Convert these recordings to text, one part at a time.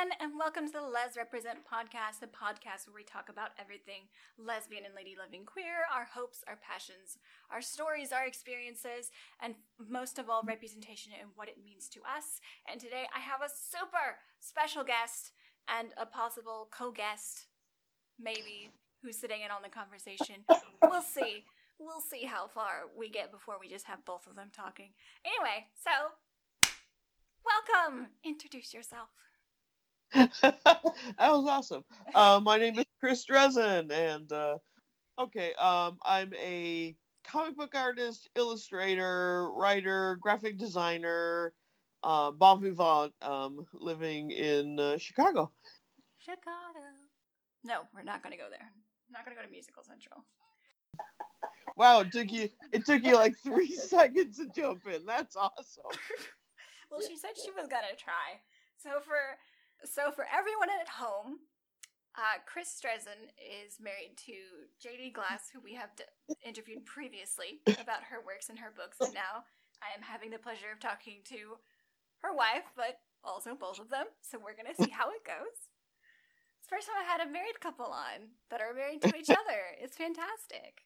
again, and welcome to the Les Represent podcast, the podcast where we talk about everything lesbian and lady loving queer, our hopes, our passions, our stories, our experiences, and most of all, representation and what it means to us. And today I have a super special guest and a possible co guest, maybe, who's sitting in on the conversation. We'll see. We'll see how far we get before we just have both of them talking. Anyway, so welcome. Introduce yourself. that was awesome. Uh, my name is Chris Dresden, and uh, okay, um, I'm a comic book artist, illustrator, writer, graphic designer, uh, bon vivant, um, living in uh, Chicago. Chicago. No, we're not going to go there. I'm not going to go to Musical Central. Wow, it took you it took you like three seconds to jump in. That's awesome. well, she said she was gonna try. So for so for everyone at home, uh, Chris Dresden is married to JD Glass, who we have d- interviewed previously about her works and her books, and now I am having the pleasure of talking to her wife, but also both of them. So we're gonna see how it goes. It's the first time I had a married couple on that are married to each other. It's fantastic.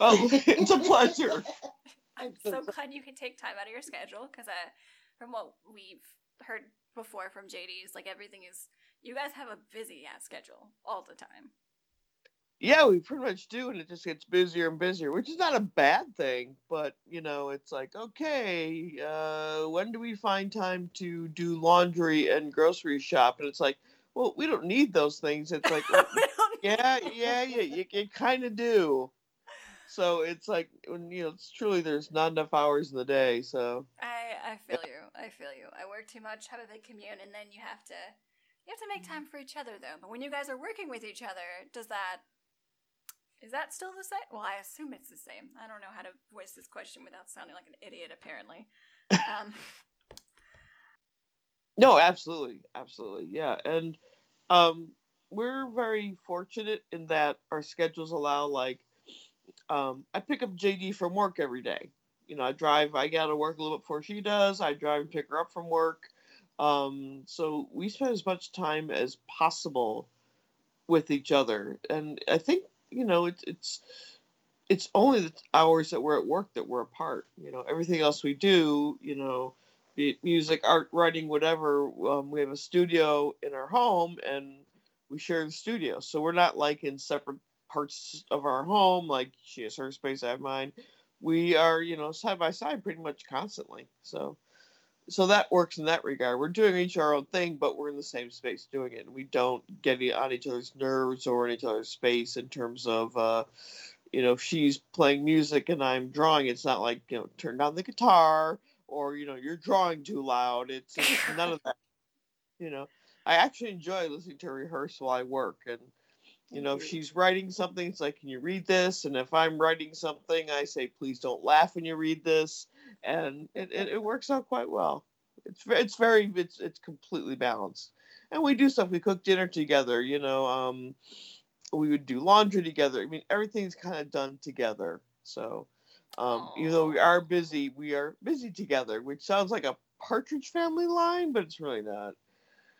oh, it's a pleasure. I'm so glad you can take time out of your schedule because uh, from what we've heard before from JD's, like everything is, you guys have a busy ass schedule all the time. Yeah, we pretty much do, and it just gets busier and busier, which is not a bad thing. But you know, it's like, okay, uh, when do we find time to do laundry and grocery shop? And it's like, well, we don't need those things. It's like, well, yeah, yeah, yeah, you, you kind of do. So it's like you know, it's truly there's not enough hours in the day. So I I feel you. I feel you. I work too much, have a big commute, and then you have to you have to make time for each other though. But when you guys are working with each other, does that is that still the same? Well, I assume it's the same. I don't know how to voice this question without sounding like an idiot. Apparently. Um, no, absolutely, absolutely, yeah, and um, we're very fortunate in that our schedules allow like um, I pick up JD from work every day. You know, I drive. I got to work a little bit before she does. I drive and pick her up from work. Um, so we spend as much time as possible with each other, and I think you know it's it's it's only the hours that we're at work that we're apart. You know, everything else we do, you know, be it music, art, writing, whatever. Um, we have a studio in our home, and we share the studio, so we're not like in separate parts of our home. Like she has her space, I have mine. We are, you know, side by side pretty much constantly. So, so that works in that regard. We're doing each our own thing, but we're in the same space doing it. And we don't get on each other's nerves or in each other's space in terms of, uh, you know, if she's playing music and I'm drawing. It's not like you know, turn down the guitar or you know, you're drawing too loud. It's, it's none of that. You know, I actually enjoy listening to rehearse while I work and you know, if she's writing something, it's like, can you read this? And if I'm writing something, I say, please don't laugh when you read this. And it, it, it works out quite well. It's it's very it's it's completely balanced. And we do stuff. We cook dinner together. You know, um, we would do laundry together. I mean, everything's kind of done together. So, um, even though we are busy, we are busy together, which sounds like a Partridge Family line, but it's really not.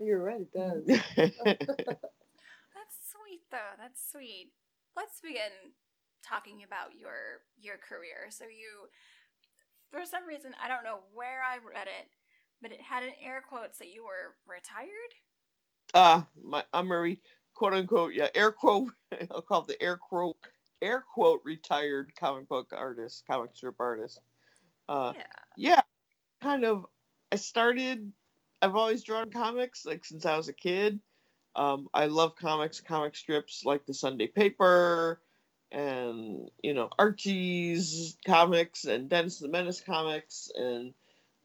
You're right, it does. though. That's sweet. Let's begin talking about your your career. So you for some reason, I don't know where I read it, but it had an air quotes that you were retired. Uh my I'm a re, quote unquote yeah air quote I'll call it the air quote air quote retired comic book artist comic strip artist. Uh, yeah. Yeah, kind of. I started. I've always drawn comics like since I was a kid. Um, I love comics, comic strips like the Sunday Paper, and you know Archie's comics and Dennis the Menace comics and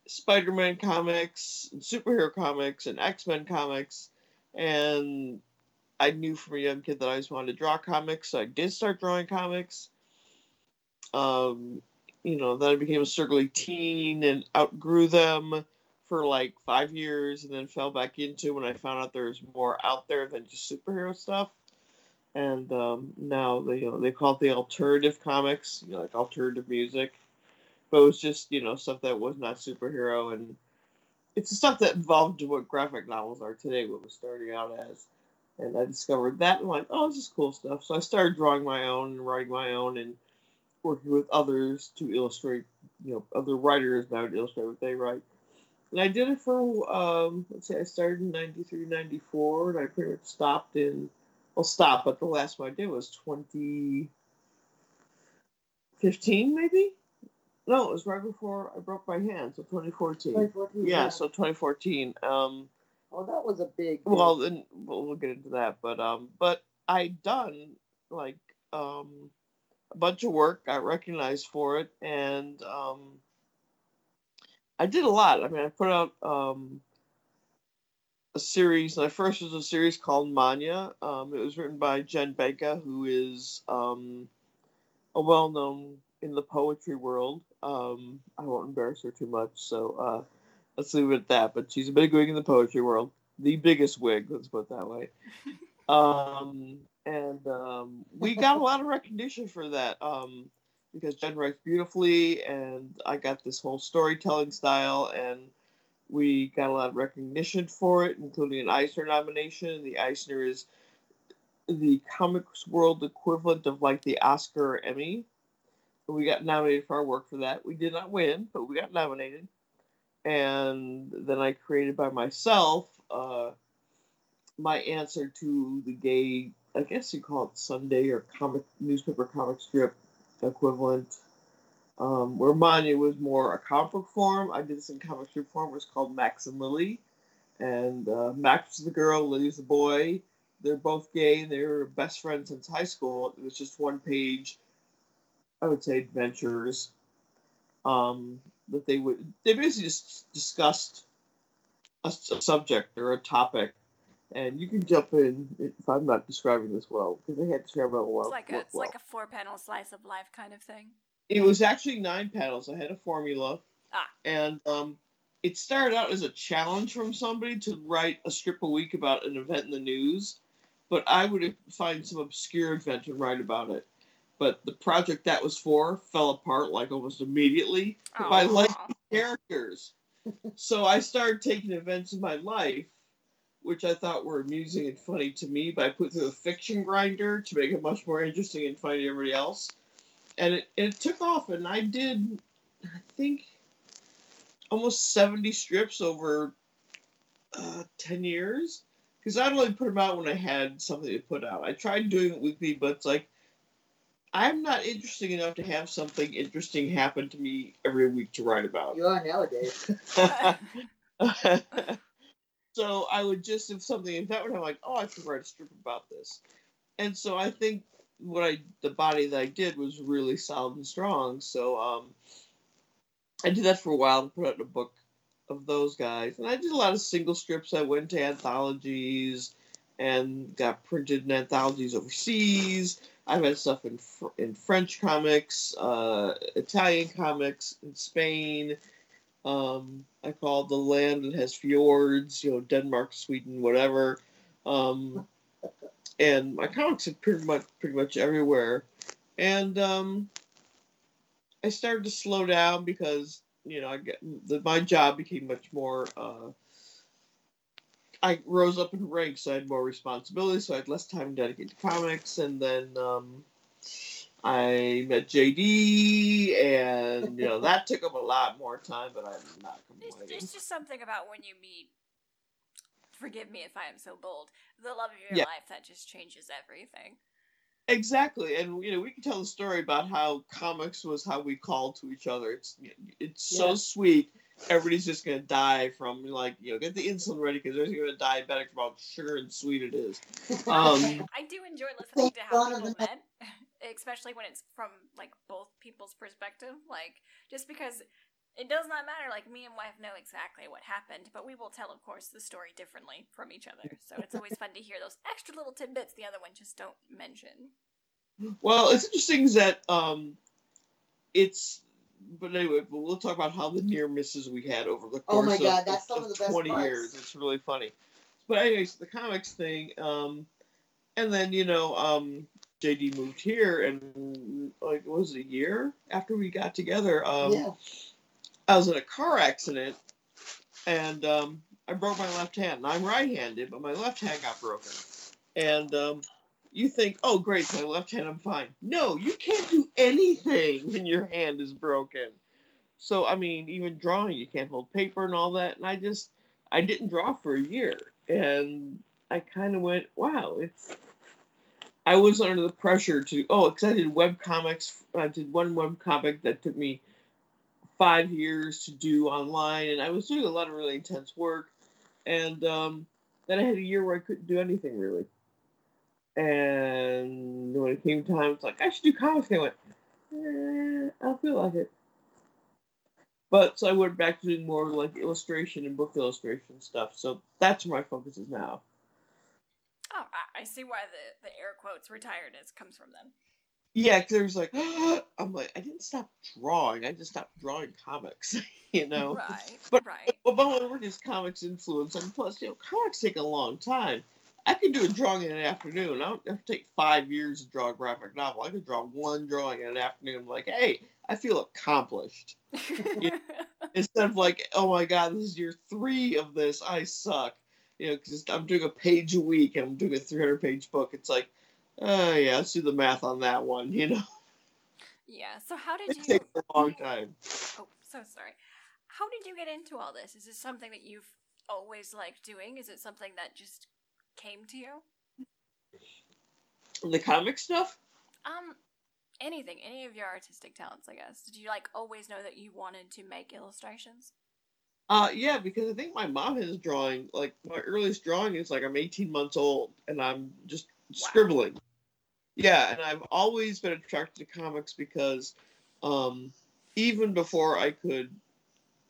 Spider-Man comics and superhero comics and X-Men comics, and I knew from a young kid that I always wanted to draw comics, so I did start drawing comics. Um, you know, then I became a circly teen and outgrew them for like five years and then fell back into when I found out there's more out there than just superhero stuff. And um, now they you know they call it the alternative comics, you know, like alternative music. But it was just you know stuff that was not superhero, and it's the stuff that evolved to what graphic novels are today, what was starting out as. And I discovered that and like, oh, this is cool stuff. So I started drawing my own and writing my own and working with others to illustrate, you know, other writers now to illustrate what they write. And I did it for, um, let's say I started in 93, 94, and I pretty much stopped in, well, stop, but the last one I did was 2015, maybe? No, it was right before I broke my hand, so 2014. 2014, Yeah, yeah. so 2014. Um, Oh, that was a big. well, then we'll, we'll get into that, but um, but I done like um a bunch of work, got recognized for it, and um, I did a lot. I mean, I put out um a series. My first was a series called Manya. Um, it was written by Jen Benka, who is um a well-known in the poetry world. Um, I won't embarrass her too much, so uh, let's leave it at that. But she's a big wig in the poetry world, the biggest wig. Let's put it that way. Um, and um, we got a lot of recognition for that um, because Jen writes beautifully, and I got this whole storytelling style, and we got a lot of recognition for it, including an Eisner nomination. The Eisner is the comics world equivalent of like the Oscar or Emmy. We got nominated for our work for that. We did not win, but we got nominated. And then I created by myself uh, my answer to the gay, I guess you call it Sunday or comic newspaper comic strip equivalent. Um, where was more a comic form. I did this in comic strip form. It was called Max and Lily. And uh, Max is the girl, Lily's the boy. They're both gay and they were best friends since high school. It was just one page, I would say, adventures. Um, that they would, they basically just discussed a subject or a topic. And you can jump in if I'm not describing this well, because they had to describe it well. It's like a well- it's like a four panel slice of life kind of thing. it was actually nine panels. I had a formula. Ah. And um, it started out as a challenge from somebody to write a strip a week about an event in the news. But I would find some obscure event and write about it. But the project that was for fell apart like almost immediately. But I like characters. so I started taking events in my life, which I thought were amusing and funny to me, but I put through a fiction grinder to make it much more interesting and funny to everybody else. And it, it took off, and I did, I think, almost 70 strips over uh, 10 years. Because I'd only put them out when I had something to put out. I tried doing it weekly, but it's like, I'm not interesting enough to have something interesting happen to me every week to write about. You are nowadays. so I would just if something if that would have like, oh, I should write a strip about this. And so I think what I the body that I did was really solid and strong. So um I did that for a while and put out a book of those guys. And I did a lot of single strips I went to anthologies and got printed in anthologies overseas. I've had stuff in in French comics, uh, Italian comics, in Spain. Um, I call it the land that has fjords, you know, Denmark, Sweden, whatever. Um, and my comics are pretty much pretty much everywhere. And um, I started to slow down because you know I get the, my job became much more. Uh, I rose up in ranks, so I had more responsibility, so I had less time dedicated to comics, and then um, I met JD, and you know that took up a lot more time, but I'm not It's, complaining. it's just something about when you meet. Forgive me if I am so bold. The love of your Yeah. life that just changes everything. Exactly, and you know we can tell the story about how comics was how we called to each other. It's it's so sweet. Everybody's just gonna die from like you know get the insulin ready because they're gonna diabetic from how sugar and sweet it is. Um, I do enjoy listening to how Fun of people met, especially when it's from like both people's perspective. Like just because it does not matter. Like me and wife know exactly what happened, but we will tell, of course, the story differently from each other. So it's always fun to hear those extra little tidbits the other one just don't mention. Well, it's interesting is that um, it's. But anyway, but we'll talk about how the near misses we had over the Oh course my of, God, that's some of of the best twenty parts. years. It's really funny. But anyways, the comics thing, um, and then you know, um, JD moved here, and like what was it, a year after we got together, um, yeah. I was in a car accident, and um, I broke my left hand. And I'm right-handed, but my left hand got broken. And um, you think, oh great, my left hand, I'm fine. No, you can't do anything when your hand is broken. So I mean, even drawing, you can't hold paper and all that. And I just, I didn't draw for a year, and I kind of went, wow, it's. I was under the pressure to oh, because I did web comics. I did one web comic that took me five years to do online, and I was doing a lot of really intense work. And um, then I had a year where I couldn't do anything really. And when it came time, it's like I should do comics. And I went, eh, I feel like it. But so I went back to doing more like illustration and book illustration stuff. So that's where my focus is now. I see why the, the air quotes retired is comes from them. Yeah, because there's like, I'm like, I didn't stop drawing. I just stopped drawing comics, you know. Right. But right. but my work is comics influence, and plus, you know, comics take a long time. I could do a drawing in an afternoon. I don't have to take five years to draw a graphic novel. I could draw one drawing in an afternoon. I'm like, hey, I feel accomplished. Instead of like, oh my god, this is year three of this. I suck. You know, because I'm doing a page a week and I'm doing a 300 page book. It's like, oh yeah, let's do the math on that one. You know, yeah. So how did it you? takes a long time. Oh, so sorry. How did you get into all this? Is this something that you've always liked doing? Is it something that just came to you? The comic stuff. Um, anything, any of your artistic talents, I guess. Did you like always know that you wanted to make illustrations? Uh, yeah, because I think my mom has drawing. Like my earliest drawing is like I'm 18 months old and I'm just scribbling. Yeah, and I've always been attracted to comics because, um, even before I could,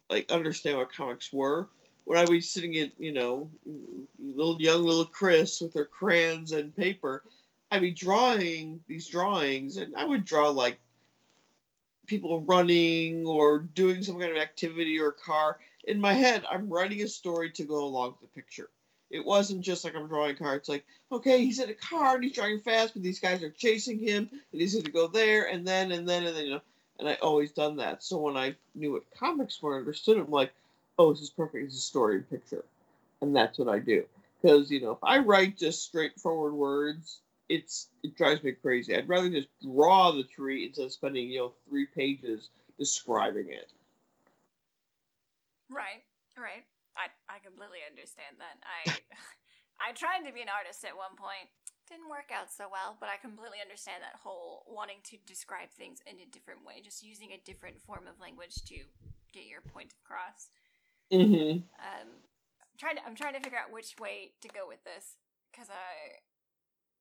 like, understand what comics were, when I was sitting at, you know, little young little Chris with her crayons and paper, I'd be drawing these drawings, and I would draw like people running or doing some kind of activity or car. In my head, I'm writing a story to go along with the picture. It wasn't just like I'm drawing cards. Like, okay, he's in a car and he's driving fast, but these guys are chasing him, and he's going to go there, and then, and then, and then, you know. And I always done that. So when I knew what comics were, understood it. I'm like, oh, this is perfect. It's a story and picture, and that's what I do. Because you know, if I write just straightforward words, it's it drives me crazy. I'd rather just draw the tree instead of spending you know three pages describing it. Right, right. I I completely understand that. I I tried to be an artist at one point. Didn't work out so well, but I completely understand that whole wanting to describe things in a different way, just using a different form of language to get your point across. Mm-hmm. Um, I'm trying to I'm trying to figure out which way to go with this because I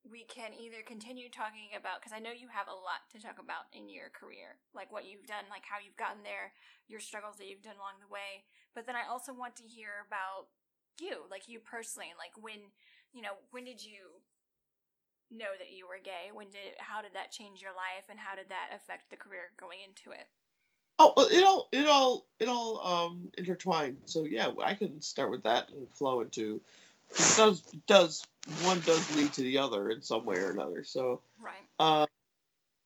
we can either continue talking about because I know you have a lot to talk about in your career, like what you've done, like how you've gotten there, your struggles that you've done along the way. But then I also want to hear about you, like you personally, like when you know when did you know that you were gay? When did how did that change your life, and how did that affect the career going into it? Oh, it all it all it all um intertwined. So yeah, I can start with that and flow into. It does does one does lead to the other in some way or another. So Right. uh,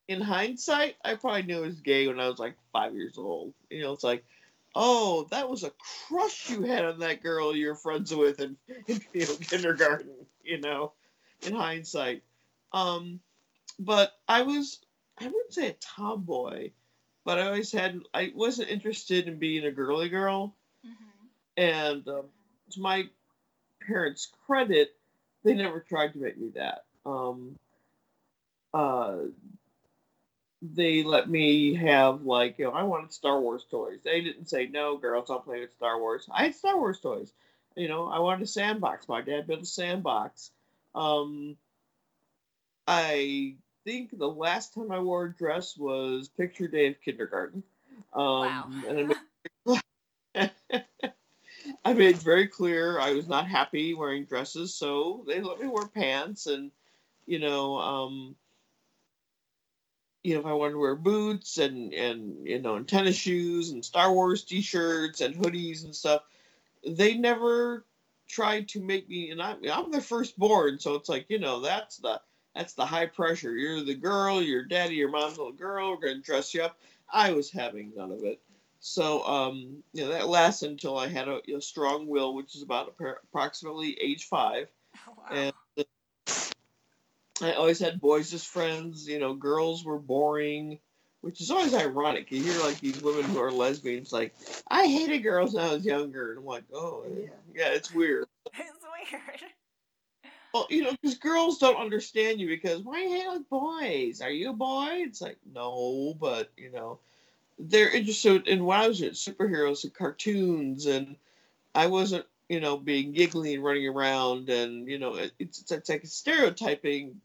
in hindsight, I probably knew I was gay when I was like five years old. You know, it's like, oh, that was a crush you had on that girl you're friends with in, in you know, kindergarten. You know, in hindsight, um, but I was I wouldn't say a tomboy, but I always had I wasn't interested in being a girly girl, Mm-hmm. and um, to my parents' credit, they never tried to make me that. Um, uh, they let me have like you know I wanted Star Wars toys. They didn't say no, girls I'll play with Star Wars. I had Star Wars toys. You know I wanted a sandbox. My dad built a sandbox. Um, I think the last time I wore a dress was picture day of kindergarten. Um, Wow. and I made, I made very clear I was not happy wearing dresses, so they let me wear pants and you know, um, you know, if I wanted to wear boots and and you know, and tennis shoes and Star Wars T-shirts and hoodies and stuff, they never tried to make me. And I'm I'm the firstborn, so it's like you know, that's the that's the high pressure. You're the girl, your daddy, your mom's little girl. We're gonna dress you up. I was having none of it. So um, you know that lasted until I had a, a strong will, which is about approximately age five, Oh, wow. and I always had boys as friends. You know, girls were boring, which is always ironic. You hear like these women who are lesbians, like I hated girls when I was younger, and I'm like, oh Yeah. yeah, it's weird. it's weird. Well, you know, because girls don't understand you because why you hate like boys? Are you a boy? It's like no, but you know, they're interested in when I was at superheroes and cartoons, and I wasn't, you know, being giggly and running around, and you know, it, it's it's like stereotyping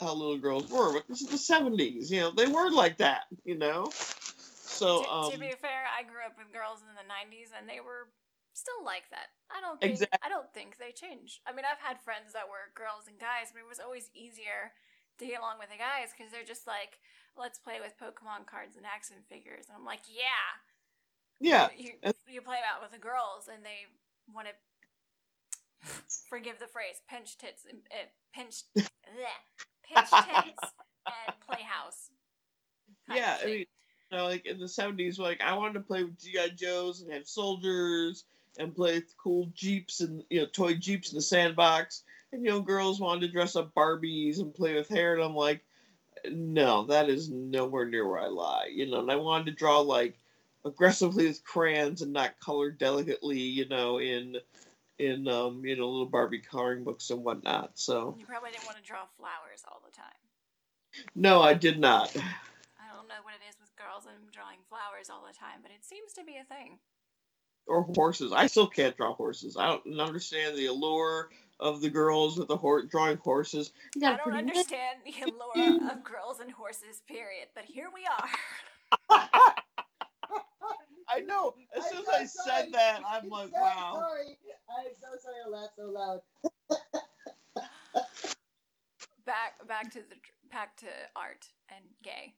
how little girls were, but this is the '70s, you know, they weren't like that, you know. So, to, um, to be fair, I grew up with girls in the '90s, and they were still like that. I don't think Exact- I don't think they changed. I mean, I've had friends that were girls and guys, but it was always easier to get along with the guys because they're just like, let's play with Pokemon cards and action figures, and I'm like, yeah, yeah, You you play out with the girls, and they want to. Forgive the phrase, pinch tits, and uh, pinch, bleh, pinch tits, and playhouse. yeah. I mean, you know, like in the '70s, like I wanted to play with GI Joes and have soldiers and play with cool jeeps and you know toy jeeps in the sandbox, and you know girls wanted to dress up Barbies and play with hair, and I'm like, no, that is nowhere near where I lie, you know. And I wanted to draw like aggressively with crayons and not color delicately, you know, in in um you know little Barbie coloring books and whatnot. So You probably didn't want to draw flowers all the time. no, I did not. I don't know what it is with girls and drawing flowers all the time, but it seems to be a thing. or horses. I still can't draw horses. I don't understand the allure of the girls with the horse drawing horses. You got I a don't pretty understand the allure of girls and horses, period. But here we are. I know. As soon as I'm I so said that, I'm I'm like, so wow. Sorry. I'm so sorry I laughed so loud. Back, back to the back to art and gay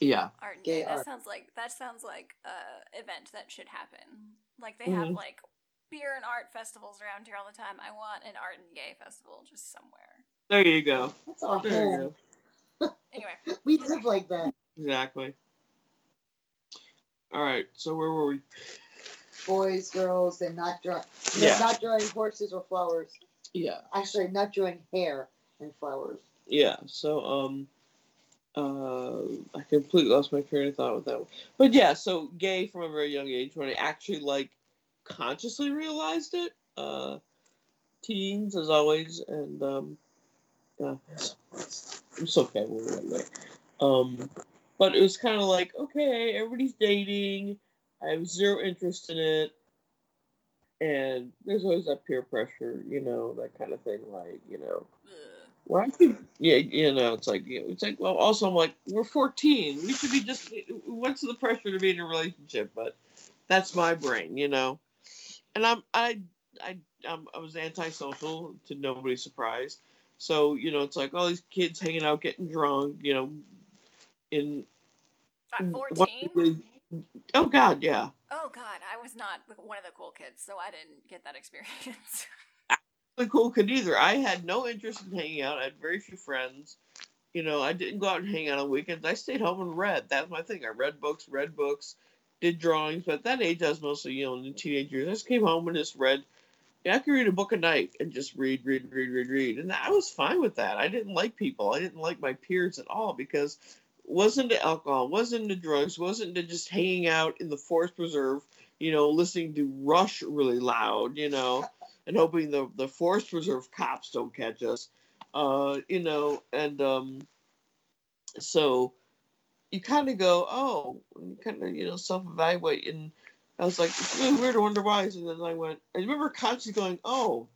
Yeah. art. And Gay gay. That art. sounds like that sounds like a event that should happen. Like they have Mhm. like beer and art festivals around here all the time. I want an art and gay festival just somewhere. There you go. That's our There you home. go. Anyway, We live like that. Exactly. All right. So where were we? Boys, girls, and not drawing. Yeah. Not drawing horses or flowers. Yeah. Actually, not drawing hair and flowers. Yeah. So um. Uh, I completely lost my train of thought with that one. But yeah, so gay from a very young age when I actually like consciously realized it. Uh, teens as always, and um, yeah, it's okay. We'll that way. Um, but it was kind of like okay, everybody's dating. I have zero interest in it, and there's always that peer pressure, you know, that kind of thing. Like you know, why you, yeah, you know, it's like, you know, it's like, well, also, I'm like, we're 14. We should be just, what's the pressure to be in a relationship? But that's my brain, you know? And I'm, I, I, I'm, I was antisocial to nobody's surprise. So, you know, it's like all these kids hanging out, getting drunk, you know, in, At 14? oh, God, yeah. Oh god, I was not one of the cool kids, so I didn't get that experience. the cool kid either. I had no interest in hanging out. I had very few friends. You know, I didn't go out and hang out on weekends. I stayed home and read. That's my thing. I read books, read books, did drawings. But at that age, I was mostly, you know, in the teenage years. I just came home and just read. Yeah, I could read a book a night and just read, read, read, read, read. And I was fine with that. I didn't like people. I didn't like my peers at all because wasn't into alcohol, wasn't into drugs, wasn't into just hanging out in the forest preserve, you know, listening to Rush really loud, you know and hoping the the forest preserve cops don't catch us. Uh, you know, and um, so you kind of go, oh, you kind of you know self evaluate, and I was like, it's really weird. I wonder why. And then I went, I remember consciously going, oh,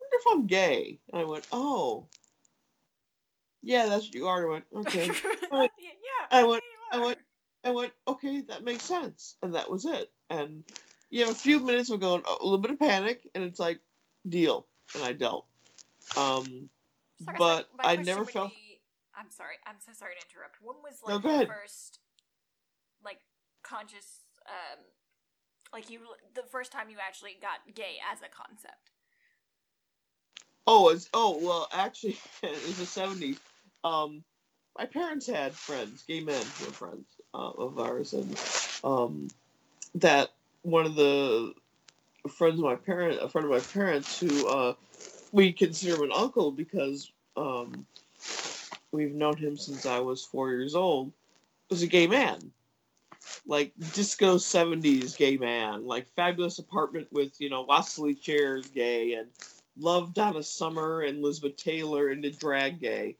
I wonder if I'm gay. And I went, oh, yeah, that's what you are. I went, okay. yeah, yeah. I went- I went- I went, okay, that makes sense, and that was it. And you know, a few minutes of going, a little bit of panic, and it's like, deal, and I dealt. Um, So I but I never felt. be- I'm sorry. I'm so sorry to interrupt. When was like go the first, like, conscious, um, like you, the first time you actually got gay as a concept? Oh, it's oh well, actually, it was the seventies. Um, my parents had friends, gay men who were friends, uh, of ours, and um, that one of the friends of my parent, a friend of my parents, who uh, we consider him an uncle because um, we've known him since I was four years old, was a gay man. Like disco seventies gay man, like fabulous apartment with you know Wassily chairs gay, and loved Donna Summer and Elizabeth Taylor into drag gay,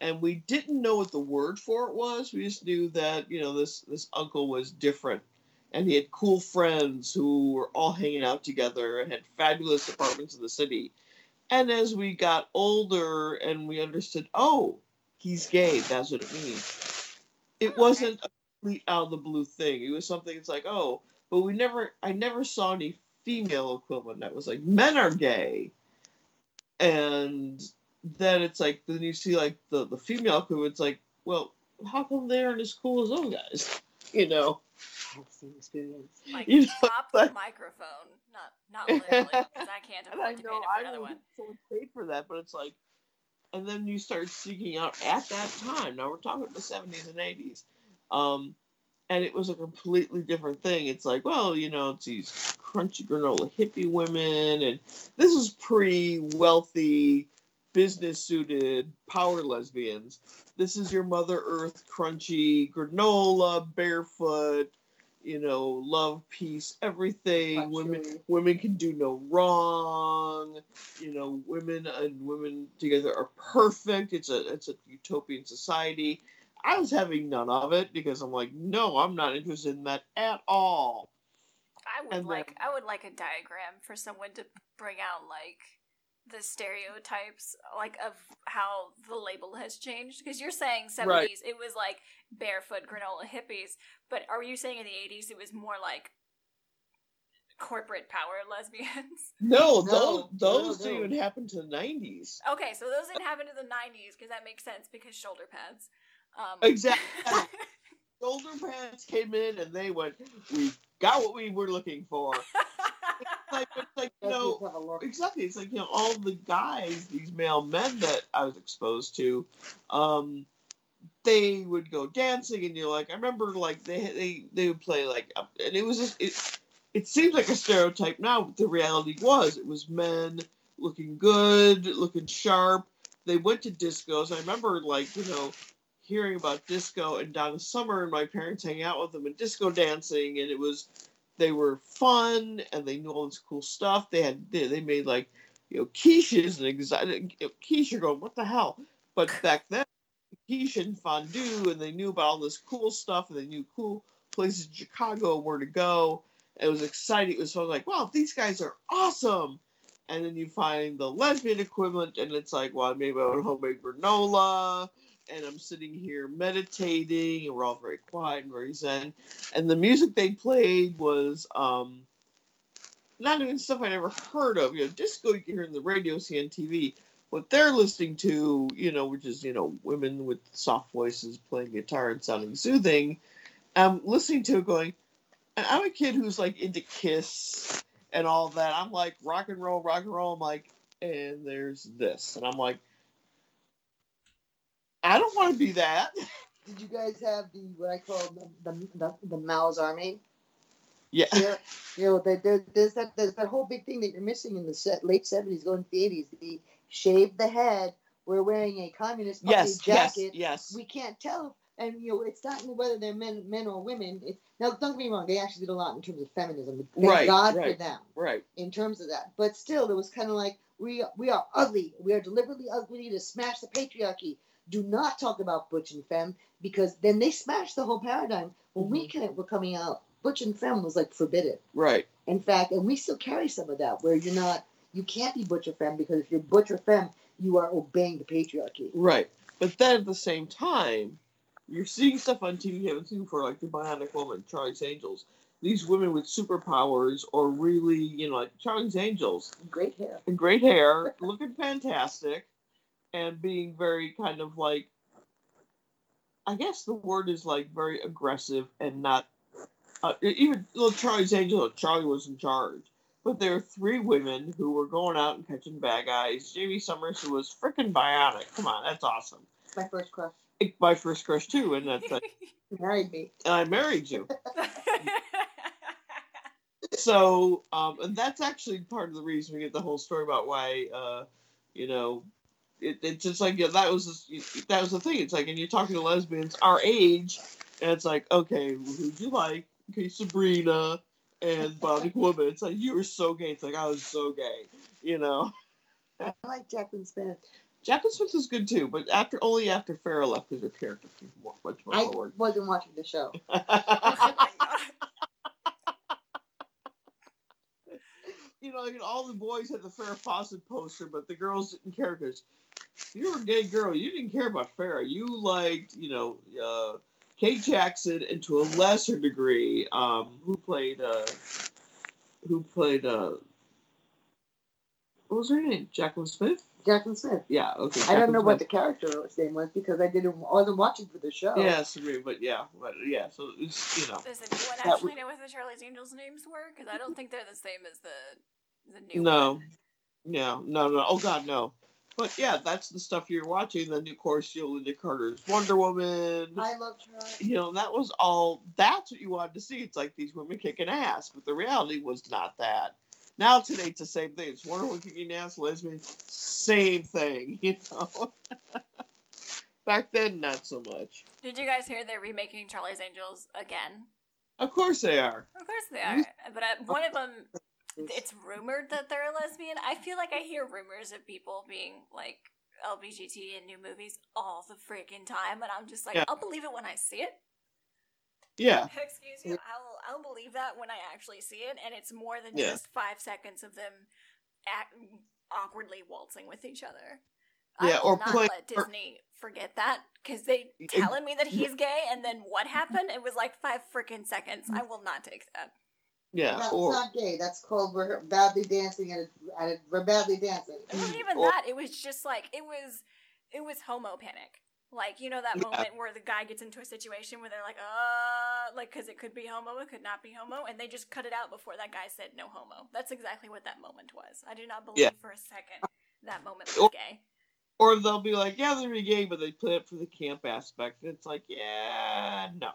and we didn't know what the word for it was. We just knew that you know this this uncle was different, and he had cool friends who were all hanging out together and had fabulous apartments in the city. And as we got older and we understood, oh, he's gay. That's what it means. It oh, wasn't a complete out of the blue thing. It was something. It's like, oh, but we never. I never saw any female equivalent that was like men are gay, and then it's like then you see like the the female equivalent. It's like, well, how come they aren't as cool as those guys? You know. I've experience. Like You know, drop the like- microphone. Not not literally, because I can't And I afford to pay know for I another know one. someone paid for that, but it's like, and then you start seeking out at that time. Now we're talking the seventies and eighties, um, and it was a completely different thing. It's like, well, you know, it's these crunchy granola hippie women, and this is pre-wealthy, business-suited power lesbians. This is your Mother Earth crunchy granola, barefoot. You know, love, peace, everything. Women, women can do no wrong. You know, women and women together are perfect. It's a it's a utopian society. I was having none of it because I'm like, no, I'm not interested in that at all. I would And like then- I would like a diagram for someone to bring out like the stereotypes like of how the label has changed because you're saying 70s Right. it was like barefoot granola hippies but are you saying in the 80s it was more like corporate power lesbians No, No, those those no, didn't even happen to the 90s. okay so those didn't happen to the 90s because that makes sense because shoulder pads um Exactly. Shoulder pads came in and they went, we got what we were looking for. Like, it's like you know, Lesbians have a look. exactly. It's like you know, all the guys, these male men that I was exposed to, um, they would go dancing, and you're like, I remember like they they they would play like, and it was just it. It seems like a stereotype now, but the reality was it was men looking good, looking sharp. They went to discos. I remember like you know hearing about disco and Donna Summer and my parents hanging out with them and disco dancing, and it was they were fun and they knew all this cool stuff. They had they, they made like you know quiches and exotic quiche. You're going what the hell? But back then, quiche and fondue, and they knew about all this cool stuff, and they knew cool places in Chicago where to go. It was exciting. It was so like, wow, these guys are awesome. And then you find the lesbian equivalent, and it's like, well, maybe I would homemade granola, and I'm sitting here meditating, and we're all very quiet and very zen. And the music they played was um, not even stuff I never heard of. You know, disco you can hear in the radio, see on TV. What they're listening to, you know, which is you know women with soft voices playing guitar and sounding soothing. I'm listening to it, going, and I'm a kid who's like into Kiss and all that. I'm like rock and roll, rock and roll. I'm like, and there's this, and I'm like, I don't want to be that. Did you guys have the what I call the the, the, the Mao's army? Yeah, Yeah, you know, there, there, there's that there's that whole big thing that you're missing in the set, late seventies, going to the eighties. The shave the head. We're wearing a communist party yes, yes, jacket. yes. We can't tell, and you know, it's not whether they're men, men or women. It, now, don't get me wrong; they actually did a lot in terms of feminism. Thank Right, God right. for them Right. in terms of that. But still, it was kind of like we we are ugly. We are deliberately ugly to smash the patriarchy. Do not talk about butch and femme because then they smashed the whole paradigm. When we Mm-hmm. kind were coming out, butch and femme was like forbidden. Right. In fact, and we still carry some of that where you're not, you can't be butch or femme because if you're butch or femme, you are obeying the patriarchy. Right. But then at the same time, you're seeing stuff on TV you haven't seen before, like the Bionic Woman, Charlie's Angels. These women with superpowers, or really, you know, like Charlie's Angels, Great hair. and great hair, looking fantastic, and being very kind of like, I guess the word is like very aggressive and not, uh, even little Charlie's Angel. Charlie was in charge. But there are three women who were going out and catching bad guys. Jaime Sommers, who was freaking bionic. Come on, that's awesome. My first crush. my first crush too, and that's like You married me. and I married you. so um and that's actually part of the reason we get the whole story about why uh you know it, it's just like yeah, that was that was the thing it's like and you're talking to lesbians our age and it's like okay who'd you like okay sabrina and bionic woman it's like you were so gay it's like i was so gay you know I like Jaclyn Smith. Jaclyn Smith is good too, but after only after Farrah left because her character was much more. I forward. wasn't watching the show. you know, like all the boys had the Farrah Fawcett poster, but the girls didn't care because you were a gay girl. You didn't care about Farrah. You liked, you know, uh, Kate Jackson, and to a lesser degree, um, who played, uh, who played, uh, what was her name? Jaclyn Smith. Jaclyn Smith. Yeah. Okay. I don't know Jaclyn what Smith. the character's name was because I didn't. I wasn't watching for the show. Yeah, Sabrina, but yeah, but yeah. So it's you know. Does anyone That actually know what the Charlie's Angels names were? Because I don't think they're the same as the the new. No. one. Yeah, no, no. Oh God, no. But yeah, that's the stuff you're watching. Then of course, you know, Lynda Carter's Wonder Woman. I loved her. You know, that was all. That's what you wanted to see. It's like these women kicking ass, but the reality was not that. Now today, it's the same thing. It's Wonder Woman kicking ass, lesbian, same thing. You know. Back then, not so much. Did you guys hear they're remaking Charlie's Angels again? Of course they are. Of course they are. But uh, one of them, it's rumored that they're a lesbian. I feel like I hear rumors of people being like LBGT in new movies all the freaking time, and I'm just like, Yeah. I'll believe it when I see it. Yeah, Excuse you. I'll I'll believe that when I actually see it, and it's more than Yeah. just five seconds of them act, awkwardly waltzing with each other. Yeah, or not play- let Disney forget that because they telling me that he's gay, and then what happened? It was like five freaking seconds. Mm. I will not take that. Yeah. That's Or not gay. That's called we're badly dancing and, it, and it, we're badly dancing. It wasn't even Or- that. It was just like it was. It was homo panic. Like you know that Yeah. moment where the guy gets into a situation where they're like, uh, like because it could be homo, it could not be homo, and they just cut it out before that guy said no homo. That's exactly what that moment was. I do not believe Yeah. for a second that moment Or- was gay. or they'll be like, yeah, they're gay, but they play it for the camp aspect. And it's like, yeah, no.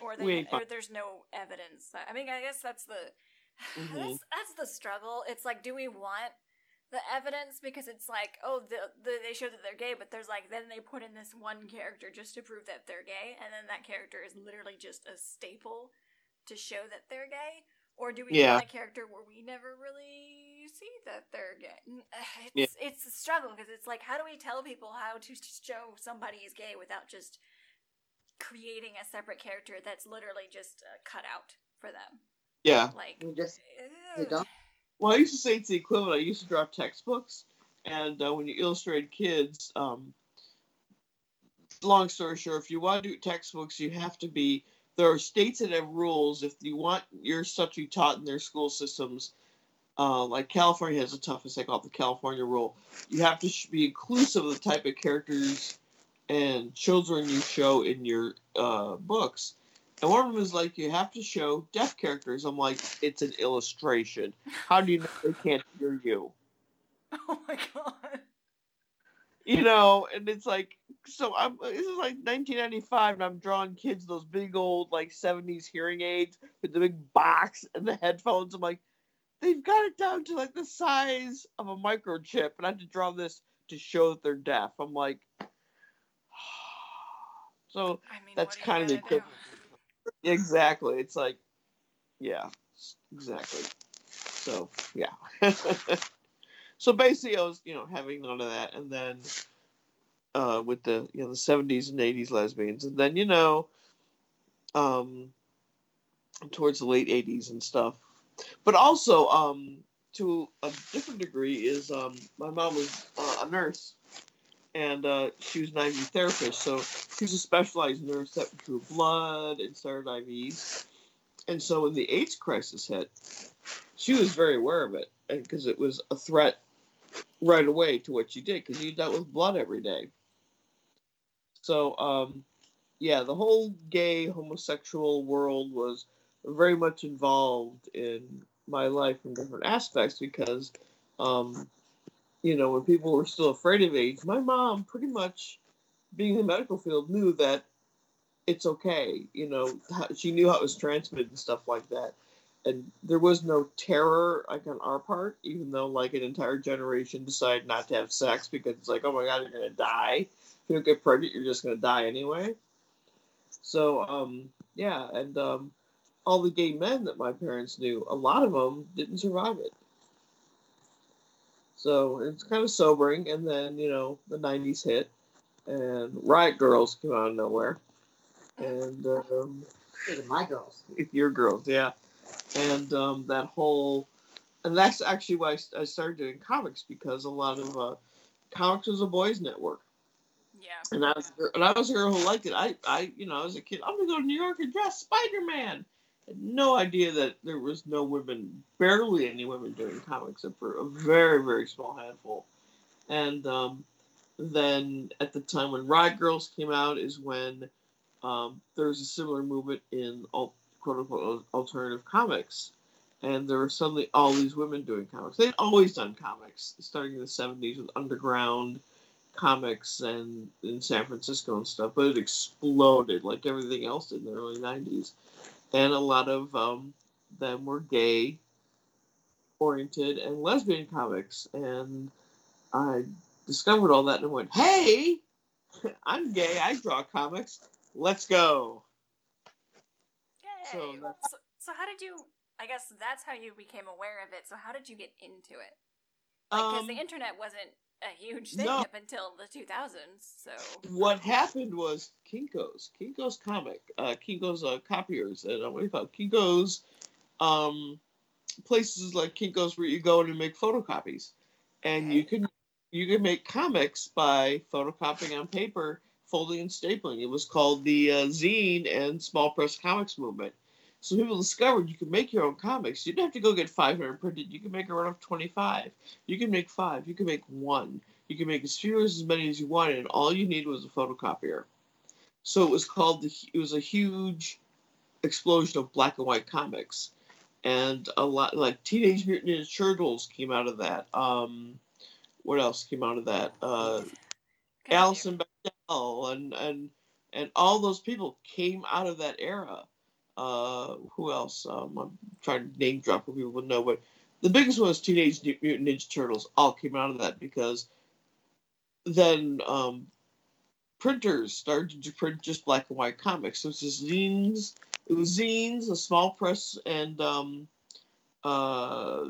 Or, they, ain't or there's no evidence. I mean, I guess that's the Mhm. that's that's the struggle. It's like, do we want the evidence because it's like, oh, the, the they show that they're gay, but there's like then they put in this one character just to prove that they're gay, and then that character is literally just a staple to show that they're gay. Or do we Yeah. want a character where we never really see that they're gay? N- It's it's a struggle because it's like, how do we tell people how to show somebody is gay without just creating a separate character that's literally just uh, cut out for them? Yeah. Like, We just ew. don't. Well, I used to say it's the equivalent. I used to draw textbooks, and uh, when you illustrated kids, um, long story short, if you want to do textbooks, you have to be. There are states that have rules. If you want your stuff to be taught in their school systems, uh, like California has the toughest. They call it the California rule. You have to sh- be inclusive of the type of characters and children you show in your uh, books. And one of them is like you have to show deaf characters. I'm like, it's an illustration. How do you know they can't hear you? Oh my god. You know, and it's like, so I'm. This is like 1995, and I'm drawing kids those big old like 70s hearing aids with the big box and the headphones. I'm like, they've got it down to like the size of a microchip, and I have to draw this to show that they're deaf. I'm like, so I mean, That's what are you kind of the do? Exactly. It's like, yeah, exactly. So, yeah. so basically, I was, you know, having none of that, and then uh, with the, you know, the seventies and eighties lesbians, and then you know, um, towards the late eighties and stuff. But also, um, to a different degree, is um, my mom was uh, a nurse, and uh, she was an IV therapist, so she was a specialized nurse that drew blood and started IVs. And so when the AIDS crisis hit, she was very aware of it because it was a threat right away to what she did because you dealt with blood every day. So, um, yeah, the whole gay homosexual world was very much involved in my life in different aspects because, um, you know, when people were still afraid of AIDS, my mom pretty much, being in the medical field, knew that it's okay. You know, she knew how it was transmitted and stuff like that. And there was no terror like on our part, even though like an entire generation decided not to have sex because it's like, oh my god, you're gonna die. If you don't get pregnant, you're just gonna die anyway. So um, yeah, and um, all the gay men that my parents knew, a lot of them didn't survive it. So it's kind of sobering. And then you know the '90s hit, and Riot Grrrls came out of nowhere, and um, my girls, your girls, yeah, and um, that whole, and that's actually why I started doing comics because a lot of uh, comics was a boys' network. Yeah. And I was and I was a girl who liked it. I, I you know, as a kid, I'm gonna go to New York and dress Spider Man. Had no idea that there was no women, barely any women doing comics, except for a very, very small handful. And um, then at the time when Riot Grrrls came out is when um, there was a similar movement in quote unquote alternative comics. And there were suddenly all these women doing comics. They'd always done comics, starting in the 70s with Underground comics and in San Francisco and stuff, but it exploded like everything else in the early 90s. And a lot of um, them were gay oriented and lesbian comics. And I discovered all that and went, hey, I'm gay. I draw comics. Let's go. Yay. So, so, so, how did you? I guess that's how you became aware of it. So, how did you get into it? Because like, um, the internet wasn't a huge thing no. up until the 2000s. So what happened was Kinko's, Kinko's comic, uh, Kinko's uh, copiers, and uh, what do you call? Kinko's um, places like Kinko's where you go and make photocopies, and okay. you can you can make comics by photocopying on paper, folding and stapling. It was called the uh, zine and small press comics movement. So people discovered you could make your own comics. You didn't have to go get 500 printed. You can make a run of 25. You can make five. You can make one. You can make as few or as many as you wanted, and all you needed was a photocopier. So it was called the. It was a huge explosion of black and white comics, and a lot like Teenage Mutant Ninja Turtles came out of that. Um, what else came out of that? Uh, Alison Bechdel and and and all those people came out of that era. Uh, who else? Um, I'm trying to name drop what people would know, but the biggest one was Teenage Mutant Ninja Turtles. All came out of that because then um, printers started to print just black and white comics. So it's just zines. It was zines, a small press, and um, uh,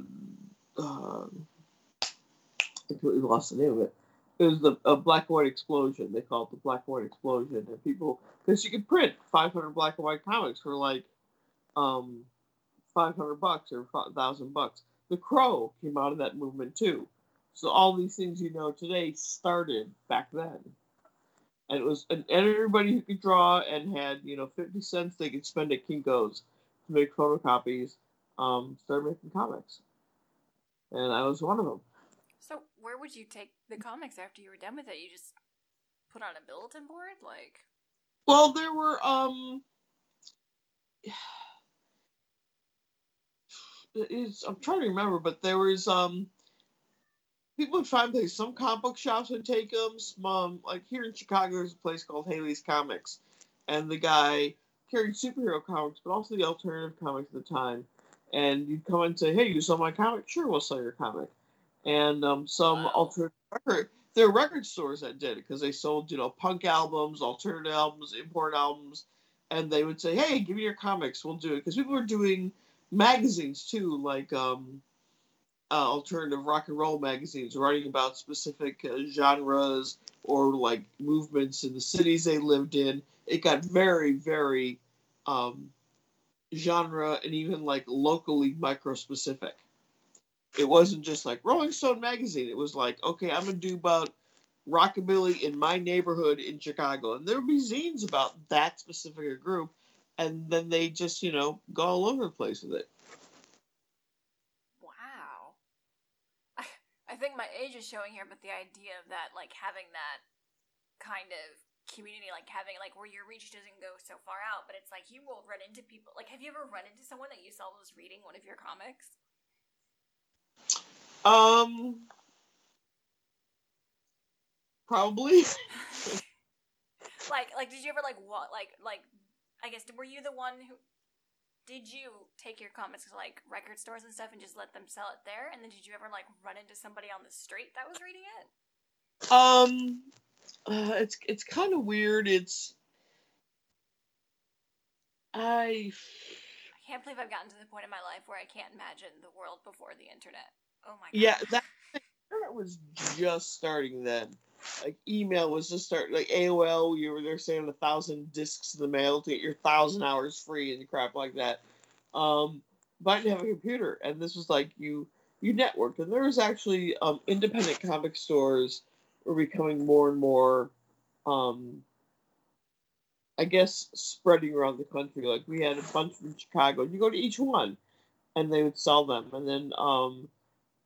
uh, I completely lost the name of it. It was the a black and white explosion. They call it the black and white explosion, and people because you could print 500 black and white comics for like um, 500 bucks or 1000 bucks. The Crow came out of that movement too. So all these things you know today started back then. And it was and everybody who could draw and had, you know, 50 cents they could spend at Kinko's to make photocopies um, started making comics. And I was one of them. So where would you take the comics after you were done with it? You just put on a bulletin board? Like well, there were um. It's, I'm trying to remember, but there was um. People would find places. Some comic book shops would take them. Some, um, like here in Chicago, there's a place called Haley's Comics, and the guy carried superhero comics, but also the alternative comics at the time. And you'd come and say, "Hey, you sell my comic? Sure, we'll sell your comic." And um, some wow. alternative record there were record stores that did it because they sold, you know, punk albums, alternative albums, import albums, and they would say, "Hey, give me your comics, we'll do it." Because people were doing magazines too, like um, uh, alternative rock and roll magazines, writing about specific uh, genres or like movements in the cities they lived in. It got very, very um, genre and even like locally micro specific it wasn't just like Rolling Stone magazine. It was like, okay, I'm gonna do about rockabilly in my neighborhood in Chicago, and there would be zines about that specific group, and then they just you know go all over the place with it. Wow, I, I think my age is showing here, but the idea of that, like having that kind of community, like having like where your reach doesn't go so far out, but it's like you will run into people. Like, have you ever run into someone that you saw was reading one of your comics? Um, probably. like like did you ever like what like like I guess were you the one who did you take your comics to like record stores and stuff and just let them sell it there? And then did you ever like run into somebody on the street that was reading it? Um, uh, it's it's kind of weird. It's I I can't believe I've gotten to the point in my life where I can't imagine the world before the internet. Oh my god. yeah that internet was just starting then. Like email was just starting. Like AOL, you were there sending a thousand discs in the mail to get your thousand hours free and crap like that. Um, but I didn't have a computer, and this was like you you networked, and there was actually um, independent comic stores were becoming more and more, um, I guess, spreading around the country. Like we had a bunch from Chicago. You go to each one, and they would sell them, and then um,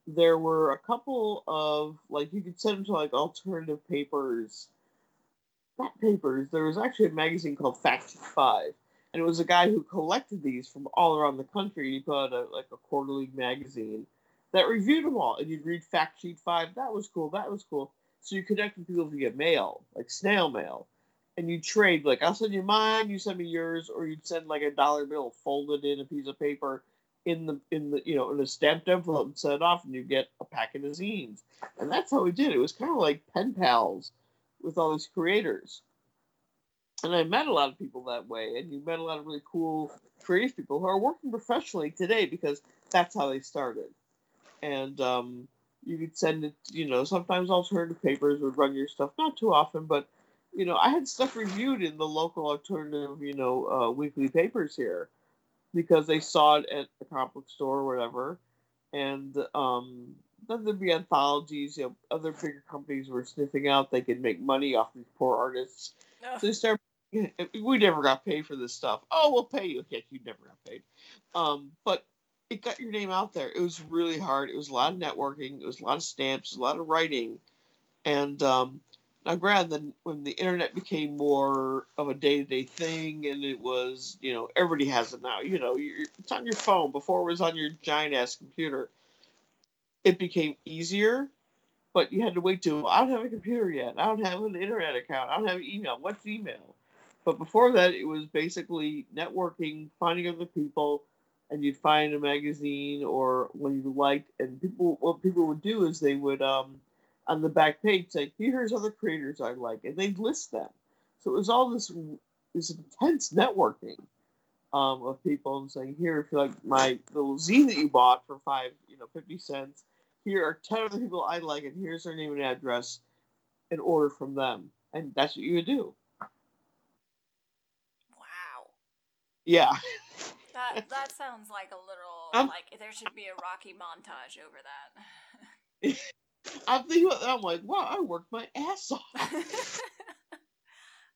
there were a couple of like you could send them to like alternative papers. Not papers. There was actually a magazine called Factsheet Five, and it was a guy who collected these from all around the country. He put out like a quarterly magazine that reviewed them all, and you'd read Factsheet Five. That was cool. That was cool. So you connect with people via mail, like snail mail, and you trade. Like I'll send you mine, you send me yours, or you'd send like a dollar bill folded in a piece of paper in the in the you know in a stamped envelope and set it off, and you get a packet of zines. And that's how we did it. It was kind of like pen pals with all these creators. And I met a lot of people that way, and you met a lot of really cool creative people who are working professionally today because that's how they started. And um, you could send it, you know, sometimes alternative papers would run your stuff, not too often, but you know, I had stuff reviewed in the local alternative, you know, uh, weekly papers here because they saw it at the comic book store or whatever. And um, then there'd be anthologies, you know, other bigger companies were sniffing out they could make money off these poor artists. So they start. We never got paid for this stuff. Oh, we'll pay you. Okay, you never got paid. Um, but it got your name out there. It was really hard. It was a lot of networking. It was a lot of stamps. A lot of writing. And um, now, granted, when the internet became more of a day-to-day thing, and it was, you know, everybody has it now. You know, it's on your phone. Before it was on your giant-ass computer. It became easier, but you had to wait till I don't have a computer yet. I don't have an internet account. I don't have email. What's email? But before that, it was basically networking, finding other people, and you'd find a magazine or one you liked, and people what people would do is they would um on the back page say, "Here's other creators I like," and they'd list them. So it was all this this intense networking um, of people and saying, "Here, if you like my little zine that you bought for five, you know, fifty cents, here are ten other people I like, and here's their name and address, and order from them." And that's what you would do. Wow. Yeah. That that sounds like a little Um, like there should be a Rocky montage over that. I'm thinking. I'm like, wow, I worked my ass off.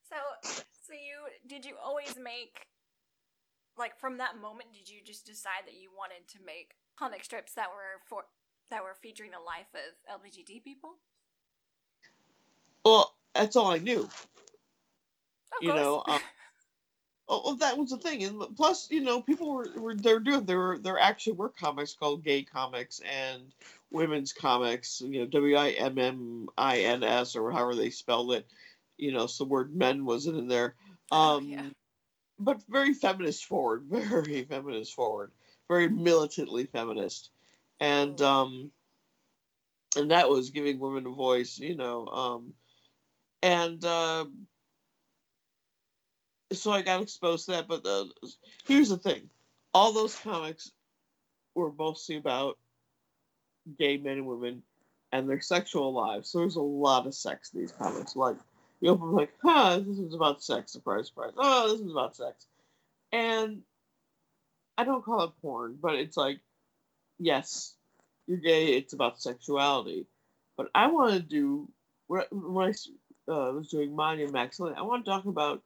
so so you did you always make like from that moment did you just decide that you wanted to make comic strips that were for that were featuring the life of LGBT people? Well, that's all I knew. Of You course. know, um, Oh, well, that was the thing, and plus, you know, people were, were they're doing there. were There actually were comics called gay comics and women's comics. You know, W I M M I N S or however they spelled it. You know, so the word men wasn't in there. Oh, Um, yeah. but very feminist forward, very feminist forward, very militantly feminist, and Oh. um, and that was giving women a voice, you know, um, and uh, so I got exposed to that. But uh, here's the thing: all those comics were mostly about gay men and women and their sexual lives. So there's a lot of sex in these comics. Like you open like, huh, this is about sex. Surprise, surprise. Oh, this is about sex. And I don't call it porn, but it's like, yes, you're gay. It's about sexuality. But I want to do when I- uh, was doing mine and Max, I want to talk about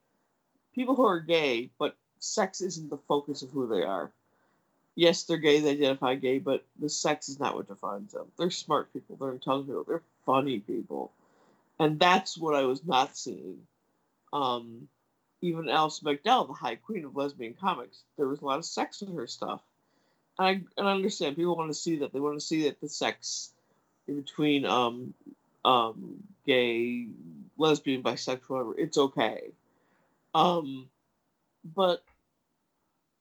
people who are gay, but sex isn't the focus of who they are. Yes, they're gay, they identify gay, but the sex is not what defines them. They're smart people, they're intelligent people, they're funny people. And that's what I was not seeing. Um, even Alison Bechdel, the high queen of lesbian comics, there was a lot of sex in her stuff. And I, and I understand people want to see that. They want to see that the sex in between um, um, gay lesbian, bisexual, whatever. It's okay. Um, but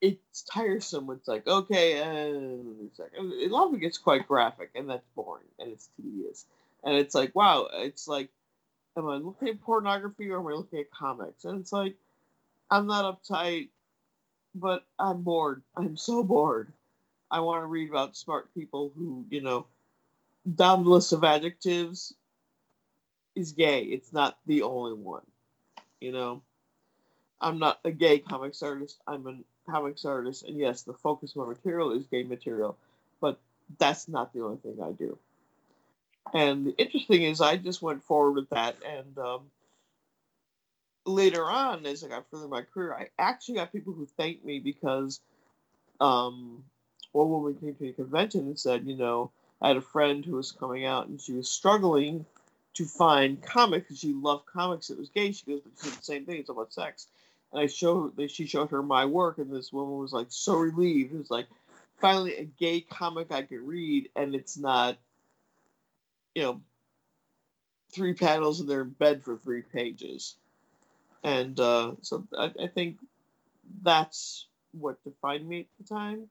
it's tiresome. It's like okay, uh, like a lot of it gets quite graphic, and that's boring, and it's tedious, and it's like wow, it's like, am I looking at pornography or am I looking at comics? And it's like, I'm not uptight, but I'm bored. I'm so bored. I want to read about smart people who, you know, down the list of adjectives is gay. It's not the only one. You know, I'm not a gay comics artist. I'm a comics artist, and yes, the focus of my material is gay material, but that's not the only thing I do. And the interesting is, I just went forward with that, and um, later on, as I got further in my career, I actually got people who thanked me because, um, one woman came to a convention and said, you know, I had a friend who was coming out and she was struggling to find comics. because She loved comics. It was gay. She goes, it's the same thing. It's about sex. And I showed, she showed her my work, and this woman was like so relieved. It was like, finally, a gay comic I could read, and it's not, you know, three panels and they're in bed for three pages. And uh, so I, I think that's what defined me at the time.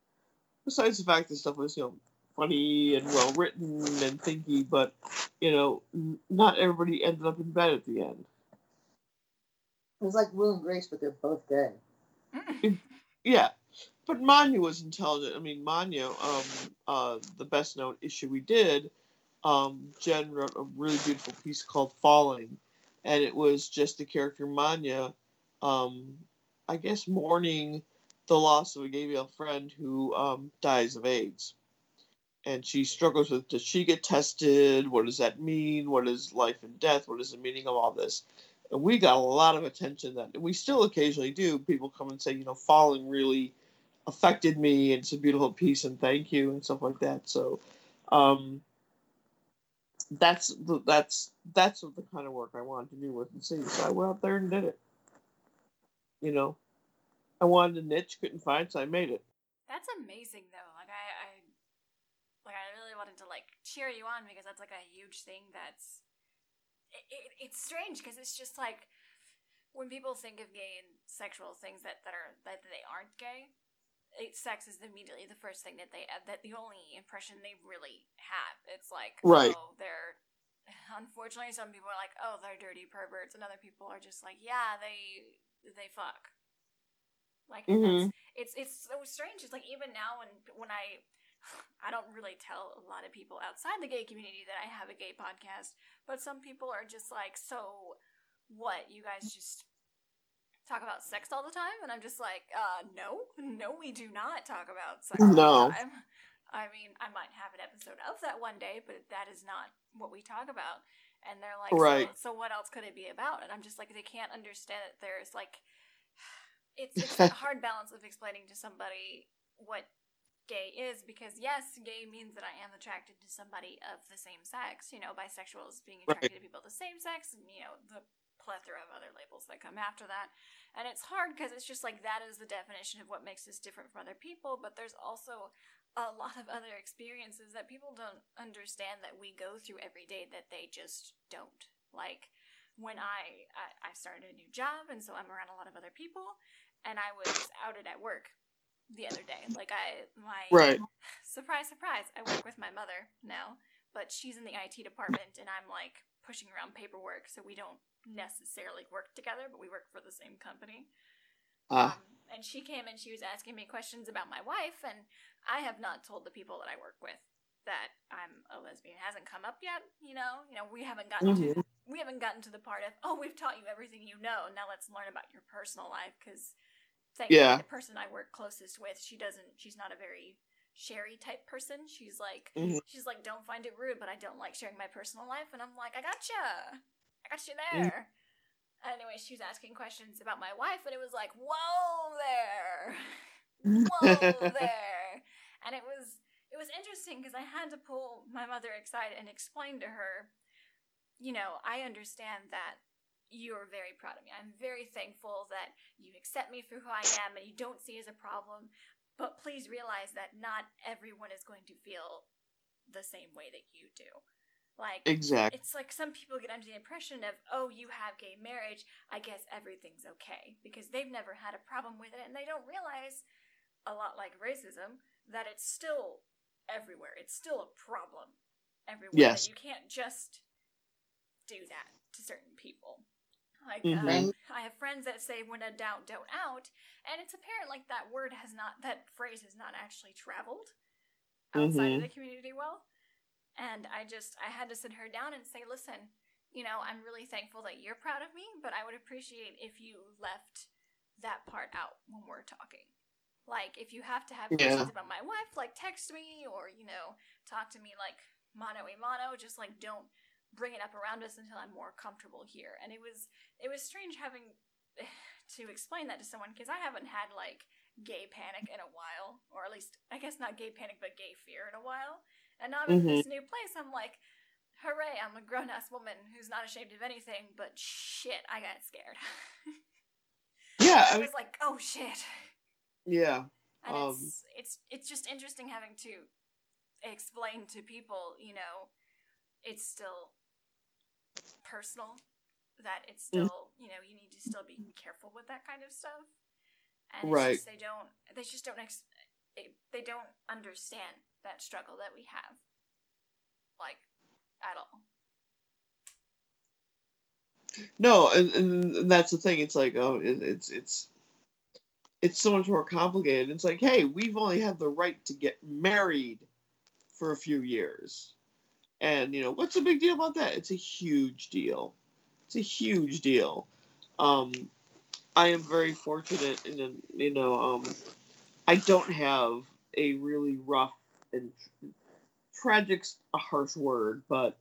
Besides the fact that stuff was, you know, funny and well written and thinky, but you know, not everybody ended up in bed at the end. It was like Will and Grace, but they're both gay. yeah, but Manya was intelligent. I mean, Manya, um, uh, the best known issue we did, um, Jen wrote a really beautiful piece called "Falling," and it was just the character Manya, um, I guess, mourning the loss of a gay male friend who um, dies of AIDS and she struggles with does she get tested? What does that mean? What is life and death? What is the meaning of all this? And we got a lot of attention that we still occasionally do. People come and say, you know, falling really affected me and it's a beautiful piece and thank you and stuff like that. So um, that's that's that's the kind of work I wanted to do with and see. So I went out there and did it. You know, I wanted a niche, couldn't find, so I made it. That's amazing, though. Like I, I like I really wanted to like cheer you on because that's like a huge thing. That's it, it, it's strange because it's just like when people think of gay and sexual things that that are that they aren't gay. It, sex is immediately the first thing that they that the only impression they really have. It's like right. oh they're unfortunately some people are like oh they're dirty perverts and other people are just like yeah they they fuck like mm-hmm. it's it's so strange it's like even now when when i I don't really tell a lot of people outside the gay community that I have a gay podcast, but some people are just like, so what? You guys just talk about sex all the time? And I'm just like, uh, no, no, we do not talk about sex all no. the time. I mean, I might have an episode of that one day, but that is not what we talk about. And they're like, right. so, so what else could it be about? And I'm just like, they can't understand it. There's like, it's, it's a hard balance of explaining to somebody what gay is because yes, gay means that I am attracted to somebody of the same sex. You know, bisexual is being attracted right. to people of the same sex, and you know the plethora of other labels that come after that. And it's hard because it's just like that is the definition of what makes us different from other people. But there's also a lot of other experiences that people don't understand that we go through every day that they just don't. Like when I I, I started a new job, and so I'm around a lot of other people, and I was outed at work the other day. Like I my right. surprise surprise, I work with my mother now, but she's in the IT department and I'm like pushing around paperwork so we don't necessarily work together, but we work for the same company. Uh. Um, and she came and she was asking me questions about my wife and I have not told the people that I work with that I'm a lesbian. It hasn't come up yet, you know. You know, we haven't gotten mm-hmm. to we haven't gotten to the part of oh, we've taught you everything you know. Now let's learn about your personal life because thankfully yeah. the person I work closest with, she doesn't she's not a very sherry type person. She's like mm-hmm. she's like, Don't find it rude, but I don't like sharing my personal life and I'm like, I gotcha. I got you Mm-hmm. there. Mm-hmm. Anyway, she was asking questions about my wife and it was like, Whoa there. Whoa there. And it was it was interesting because I had to pull my mother aside and explain to her, you know, I understand that you're very proud of me. I'm very thankful that you accept me for who I am and you don't see as a problem. But please realize that not everyone is going to feel the same way that you do. Like Exactly. it's like some people get under the impression of, oh, you have gay marriage, I guess everything's okay. Because they've never had a problem with it and they don't realize, a lot like racism, that it's still everywhere. It's still a problem everywhere. Yes. You can't just do that to certain people. Like Mhm. um, I have friends that say when a doubt, don't out, and it's apparent like that word has not that phrase has not actually traveled outside of Mhm. the community well. And I just I had to sit her down and say, listen, you know, I'm really thankful that you're proud of me, but I would appreciate if you left that part out when we're talking. Like if you have to have Yeah. questions about my wife, like text me or, you know, talk to me like mano a mano, just like don't bring it up around us until I'm more comfortable here. And it was it was strange having to explain that to someone because I haven't had like gay panic in a while, or at least I guess not gay panic, but gay fear in a while. And now I'm in this new place. I'm like, hooray! I'm a grown ass woman who's not ashamed of anything. But shit, I got scared. Yeah. I I was like, oh shit. yeah. And Um, it's it's it's just interesting having to explain to people, you know, it's still personal. That it's still, you know, you need to still be careful with that kind of stuff. And Right. just they don't they just don't ex- they, they don't understand that struggle that we have, like at all. No, and, and that's the thing. It's like, oh, it, it's it's it's so much more complicated. It's like, hey, we've only had the right to get married for a few years, and you know, what's the big deal about that? It's a huge deal. It's a huge deal. Um, I am very fortunate, in you know, um, I don't have a really rough and tr- tragic's a harsh word, but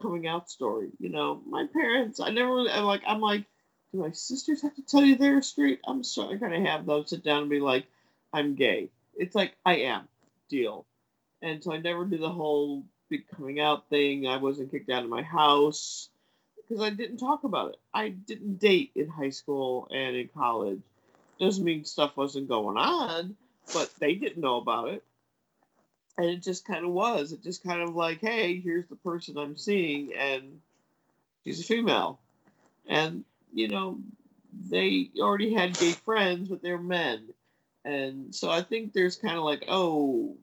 coming out story. You know, my parents, I never really, I'm like, I'm like, do my sisters have to tell you they're straight? I'm kind of have them sit down and be like, I'm gay. It's like, I am. Deal. And so I never did the whole big coming out thing. I wasn't kicked out of my house because I didn't talk about it. I didn't date in high school and in college. Doesn't mean stuff wasn't going on, but they didn't know about it and it just kind of was. It just kind of like, hey, here's the person I'm seeing, and she's a female, and you know, they already had gay friends, but they're men, and so I think there's kind of like, oh,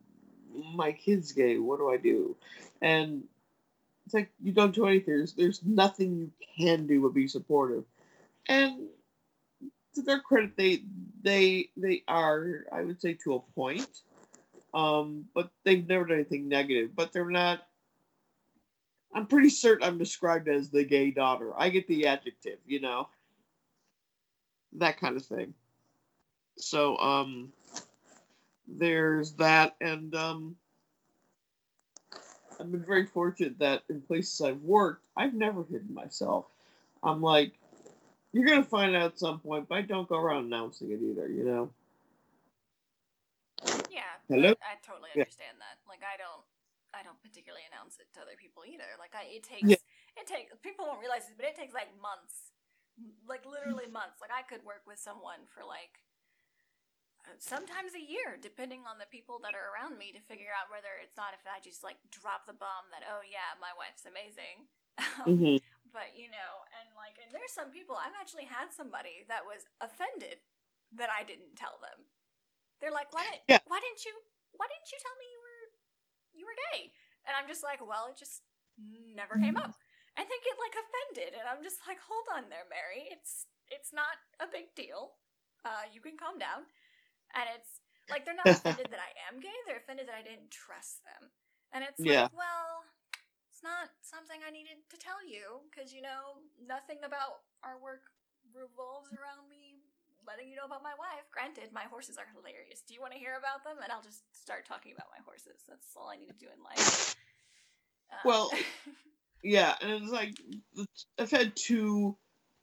my kid's gay. What do I do? And it's like you don't do anything. There's, there's nothing you can do but be supportive, and to their credit, they they they are, I would say, to a point um, but they've never done anything negative. But they're not. I'm pretty certain I'm described as the gay daughter. I get the adjective, you know, that kind of thing. So, um, there's that, and um, I've been very fortunate that in places I've worked, I've never hidden myself. I'm like, you're gonna find out at some point, but I don't go around announcing it either, you know. Yeah. Hello? I, I totally Yeah. understand that. Like I don't I don't particularly announce it to other people either. Like I it takes Yeah. it takes people don't realize this, but it takes like months. Like literally months. Like I could work with someone for like sometimes a year depending on the people that are around me to figure out whether it's not if I just like drop the bomb that oh yeah, my wife's amazing. hmm but you know, and like and there's some people I've actually had somebody that was offended that I didn't tell them. They're like, "Why didn't Yeah. why didn't you why didn't you tell me you were you were gay?" And I'm just like, "Well, it just never came up." And they get like offended, and I'm just like, "Hold on there, Mary. It's it's not a big deal. Uh, you can calm down." And it's like they're not offended that I am gay; they're offended that I didn't trust them. And it's Yeah. like, well, it's not something I needed to tell you because you know nothing about our work revolves around me letting you know about my wife. Granted, my horses are hilarious. Do you want to hear about them? And I'll just start talking about my horses. That's all I need to do in life. Um, Well, Yeah, and it's like I've had two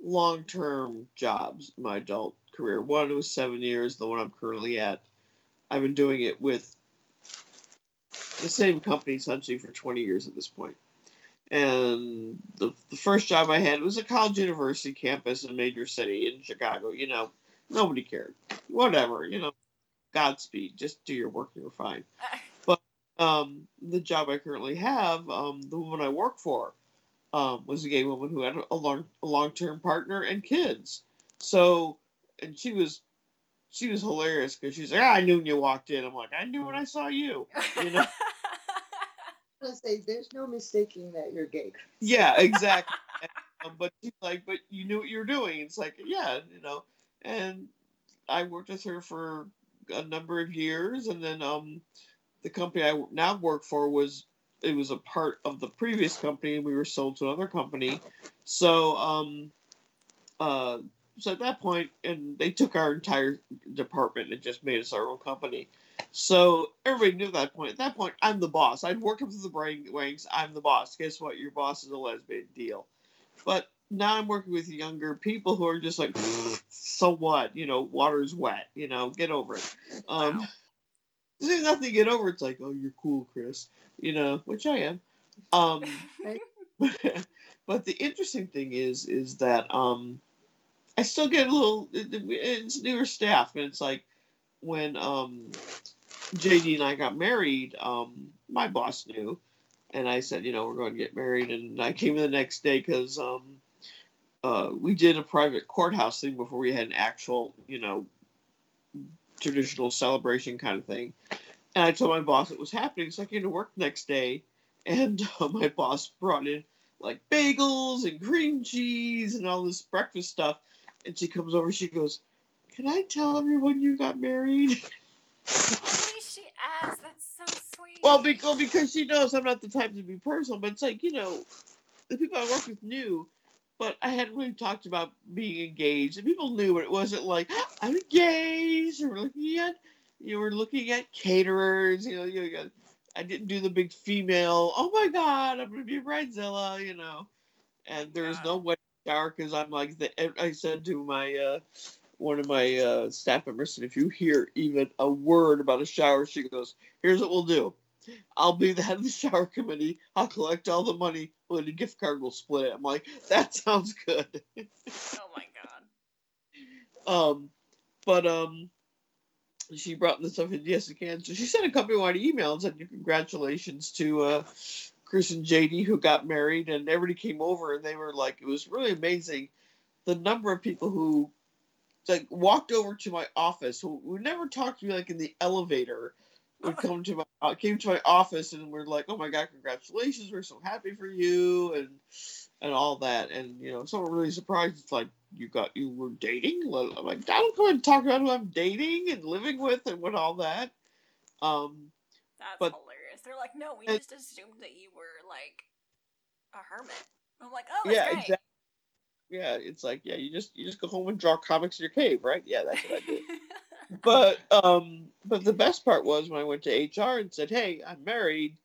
long-term jobs in my adult career. One was seven years. The one I'm currently at, I've been doing it with the same company essentially for 20 years at this point. And the, the first job I had was a college university campus in a major city in Chicago. You know, nobody cared. Whatever, you know, Godspeed. Just do your work, you're fine. But um, the job I currently have, um, the woman I work for, um, was a gay woman who had a long a long term partner and kids. So, and she was she was hilarious because she's like, ah, I knew when you walked in. I'm like, I knew when I saw you. You know? I'm say there's no mistaking that you're gay. yeah, exactly. um, but she's like, but you knew what you were doing. It's like, yeah, you know. And I worked with her for a number of years, and then um, the company I now work for was it was a part of the previous company, and we were sold to another company. So um, uh, so at that point, and they took our entire department and just made us our own company. So everybody knew at that point. At that point, I'm the boss. I'd work up to the ranks. I'm the boss. Guess what? Your boss is a lesbian deal. But now I'm working with younger people who are just like, so what? You know, water's wet. You know, get over it. Um, Wow. There's nothing to get over. It's like, oh, you're cool, Chris. You know, which I am. Um, but the interesting thing is, is that um, I still get a little. It's newer staff, and it's like when um, JD and I got married. Um, my boss knew, and I said, you know, we're going to get married, and I came in the next day because um, uh, we did a private courthouse thing before we had an actual, you know, traditional celebration kind of thing. And I told my boss it was happening, so I came to work the next day, and uh, my boss brought in like bagels and cream cheese and all this breakfast stuff. And she comes over, she goes, "Can I tell everyone you got married?" She asked? That's so sweet. Well, because, because she knows I'm not the type to be personal, but it's like, you know, the people I work with knew, but I hadn't really talked about being engaged. And people knew, but it wasn't like, I'm engaged, or looking at, you were looking at caterers, you know, you got, I didn't do the big female, oh my God, I'm going to be a bridezilla, you know. And there's no wedding shower because I'm like, the, I said to my, uh, one of my uh, staff members said, if you hear even a word about a shower, she goes, here's what we'll do. I'll be the head of the shower committee. I'll collect all the money. Well, the gift card will split it. I'm like, that sounds good. oh my god. Um, but um, she brought this up in yes again. So she sent a company wide email and said, congratulations to uh, Chris and JD who got married, and everybody came over and they were like, it was really amazing the number of people who like walked over to my office who, who never talked to me like in the elevator would come to my uh, came to my office and were like, "Oh my god, congratulations! We're so happy for you," and and all that. And you know, someone really surprised. It's like you got you were dating. I'm like, I don't come and talk about who I'm dating and living with and what all that. Um, That's But- hilarious. They're like, no, we and- just assumed that you were like a hermit. I'm like, oh, yeah, great. exactly. Yeah, it's like yeah, you just you just go home and draw comics in your cave, right? Yeah, that's what I do. but um but the best part was when I went to HR and said, "Hey, I'm married."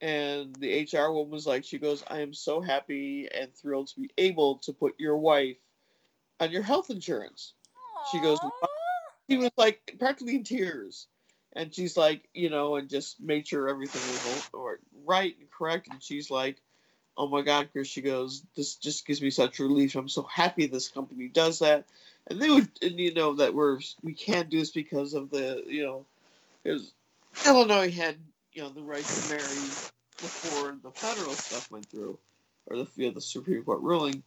And the HR woman was like, she goes, I am so happy and thrilled to be able to put your wife on your health insurance. She goes. He was like practically in tears. And she's like, you know, and just made sure everything was all- right and correct. And she's like, oh my God, Chris, she goes, this just gives me such relief. I'm so happy this company does that. And they would, and you know, that we're, we can't do this because of the, you know, because Illinois had, you know, the right to marry before the federal stuff went through, or the, you know, the Supreme Court ruling.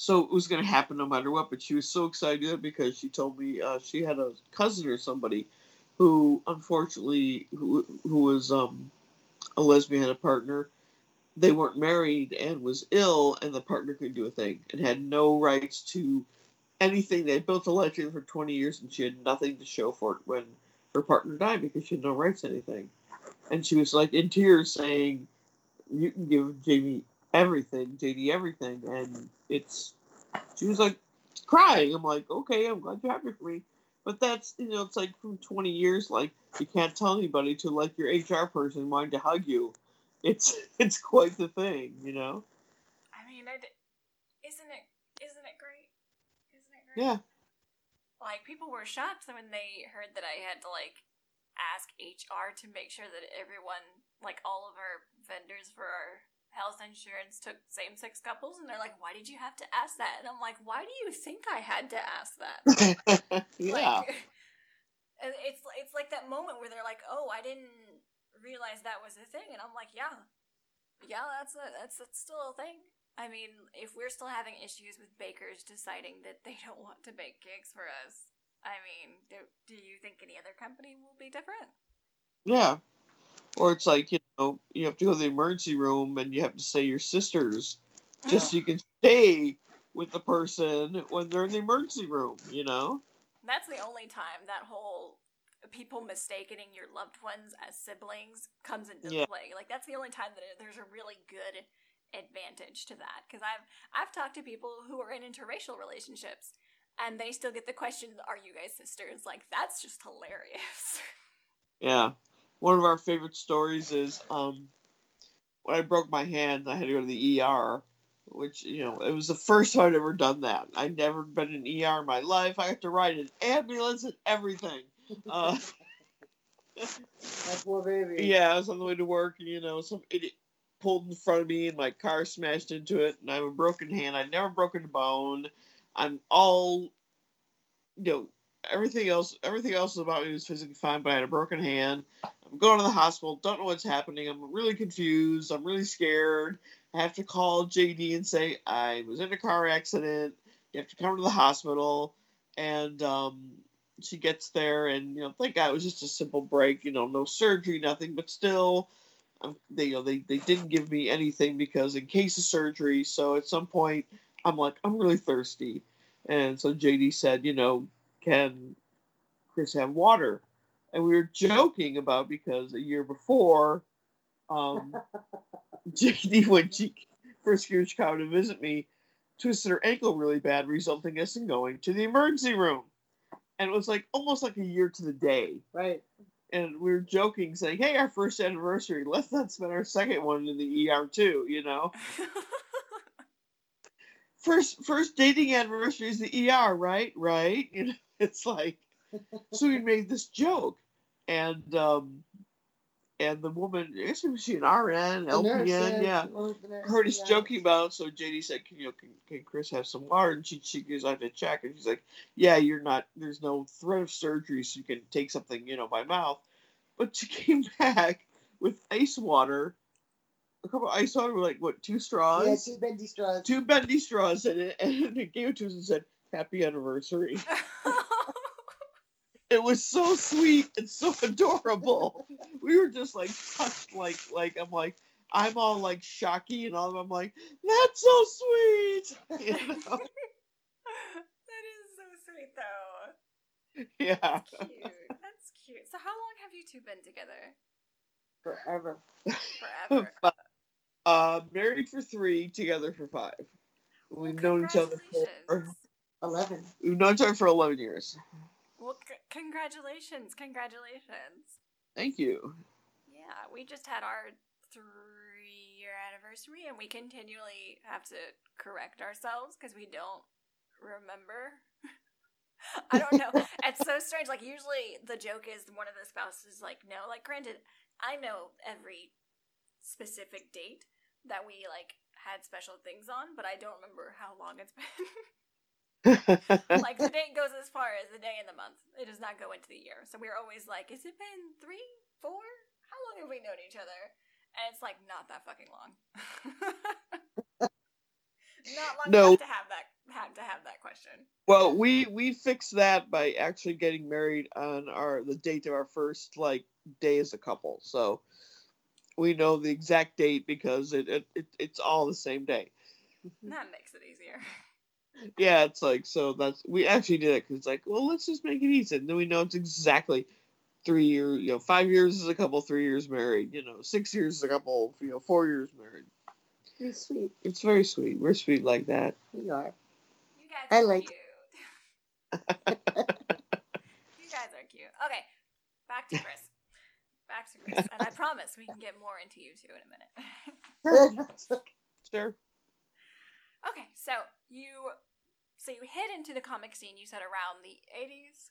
So it was going to happen no matter what. But she was so excited because she told me uh, she had a cousin or somebody who, unfortunately, who who was um, a lesbian had a partner. They weren't married and was ill, and the partner couldn't do a thing and had no rights to anything. They built a legend for twenty years, and she had nothing to show for it when her partner died because she had no rights to anything. And she was like in tears saying, "You can give Jamie everything, JD everything," and it's. She was like crying. I'm like, okay, I'm glad you're happy for me. But that's you know, it's like from 20 years, like you can't tell anybody to like your HR person wanting to hug you. It's it's quite the thing, you know. I mean, I d- isn't it? Isn't it great? Isn't it great? Yeah. Like people were shocked when they heard that I had to like ask HR to make sure that everyone, like all of our vendors for our health insurance, took same-sex couples, and they're like, "Why did you have to ask that?" And I'm like, "Why do you think I had to ask that?" yeah. Like, it's it's like that moment where they're like, "Oh, I didn't realize that was a thing, and I'm like, yeah, yeah, that's a, that's that's still a thing. I mean, if we're still having issues with bakers deciding that they don't want to bake cakes for us, I mean, do, do you think any other company will be different? Yeah. Or it's like, you know, you have to go to the emergency room and you have to say your sisters just so you can stay with the person when they're in the emergency room, you know? That's the only time that whole people mistaking your loved ones as siblings comes into Yeah. play. Like that's the only time that there's a really good advantage to that because I've I've talked to people who are in interracial relationships and they still get the question, "Are you guys sisters?" Like that's just hilarious. Yeah. One of our favorite stories is um when I broke my hand, I had to go to the ER, which, you know, it was the first time I'd ever done that. I'd never been in ER in my life. I had to ride an ambulance and everything. Uh, My poor baby. yeah, I was on the way to work, and, you know, some idiot pulled in front of me, and my car smashed into it, and I have a broken hand. I'd never broken a bone. I'm all, you know, everything else, everything else about me was physically fine, but I had a broken hand. I'm going to the hospital, don't know what's happening. I'm really confused. I'm really scared. I have to call JD and say I was in a car accident. You have to come to the hospital, and um, she gets there, and you know, thank God it was just a simple break. You know, no surgery, nothing, but still, um, they you know they they didn't give me anything because in case of surgery. So at some point, I'm like, I'm really thirsty, and so JD said, you know, can Chris have water? And we were joking about because a year before, um, JD when she first came to Chicago to visit me, twisted her ankle really bad, resulting us in going to the emergency room. And it was like almost like a year to the day. Right. And we were joking, saying, "Hey, our first anniversary. Let's not spend our second one in the ER too." You know, first first dating anniversary is the ER, right? Right? You know, it's like so we made this joke, and um, and the woman, I guess was she an RN, The nurse, LPN, yeah, one of the nurses, heard us yeah. joking about. it, So JD said, "Can you know, can, can Chris have some water?" And she she goes, "I have to check." And she's like, "Yeah, you're not. There's no threat of surgery, so you can take something, you know, by mouth." But she came back with ice water, a couple of ice water with like what two straws, Yeah, two bendy straws. two bendy straws in it, and it gave it to us and said, "Happy anniversary." It was so sweet and so adorable. we were just like touched, like like I'm like I'm all like shocky and all. I'm like that's so sweet. You know? that is so sweet, though. Yeah. Cute. That's cute. So, how long have you two been together? Forever. Forever. uh, married for three, together for five. We've known each other for Eleven. we've known each other for eleven years. Well, c- congratulations. Congratulations. Thank you. Yeah, we just had our three year anniversary and we continually have to correct ourselves because we don't remember. I don't know. it's so strange. Like, usually the joke is one of the spouses is like, no. Like, granted, I know every specific date that we like had special things on, but I don't remember how long it's been. like the date goes as far as the day and the month. It does not go into the year. So we're always like, has it been three, four? How long have we known each other? And it's like not that fucking long. not long No. enough to have that have to have that question. well, we we fixed that by actually getting married on our the date of our first like day as a couple. So we know the exact date because it, it, it it's all the same day. That makes it easier. Yeah, it's like so that's we actually did it because it's like well let's just make it easy and then we know it's exactly three years you know five years is a couple three years married you know six years is a couple you know four years married It's sweet. it's very sweet we're sweet like that We are. You guys I are like- cute. you guys are cute. Okay, back to Chris. Back to Chris. And I promise we can get more into you two in a minute. sure Okay, so you so you hit into the comic scene. You said around the eighties.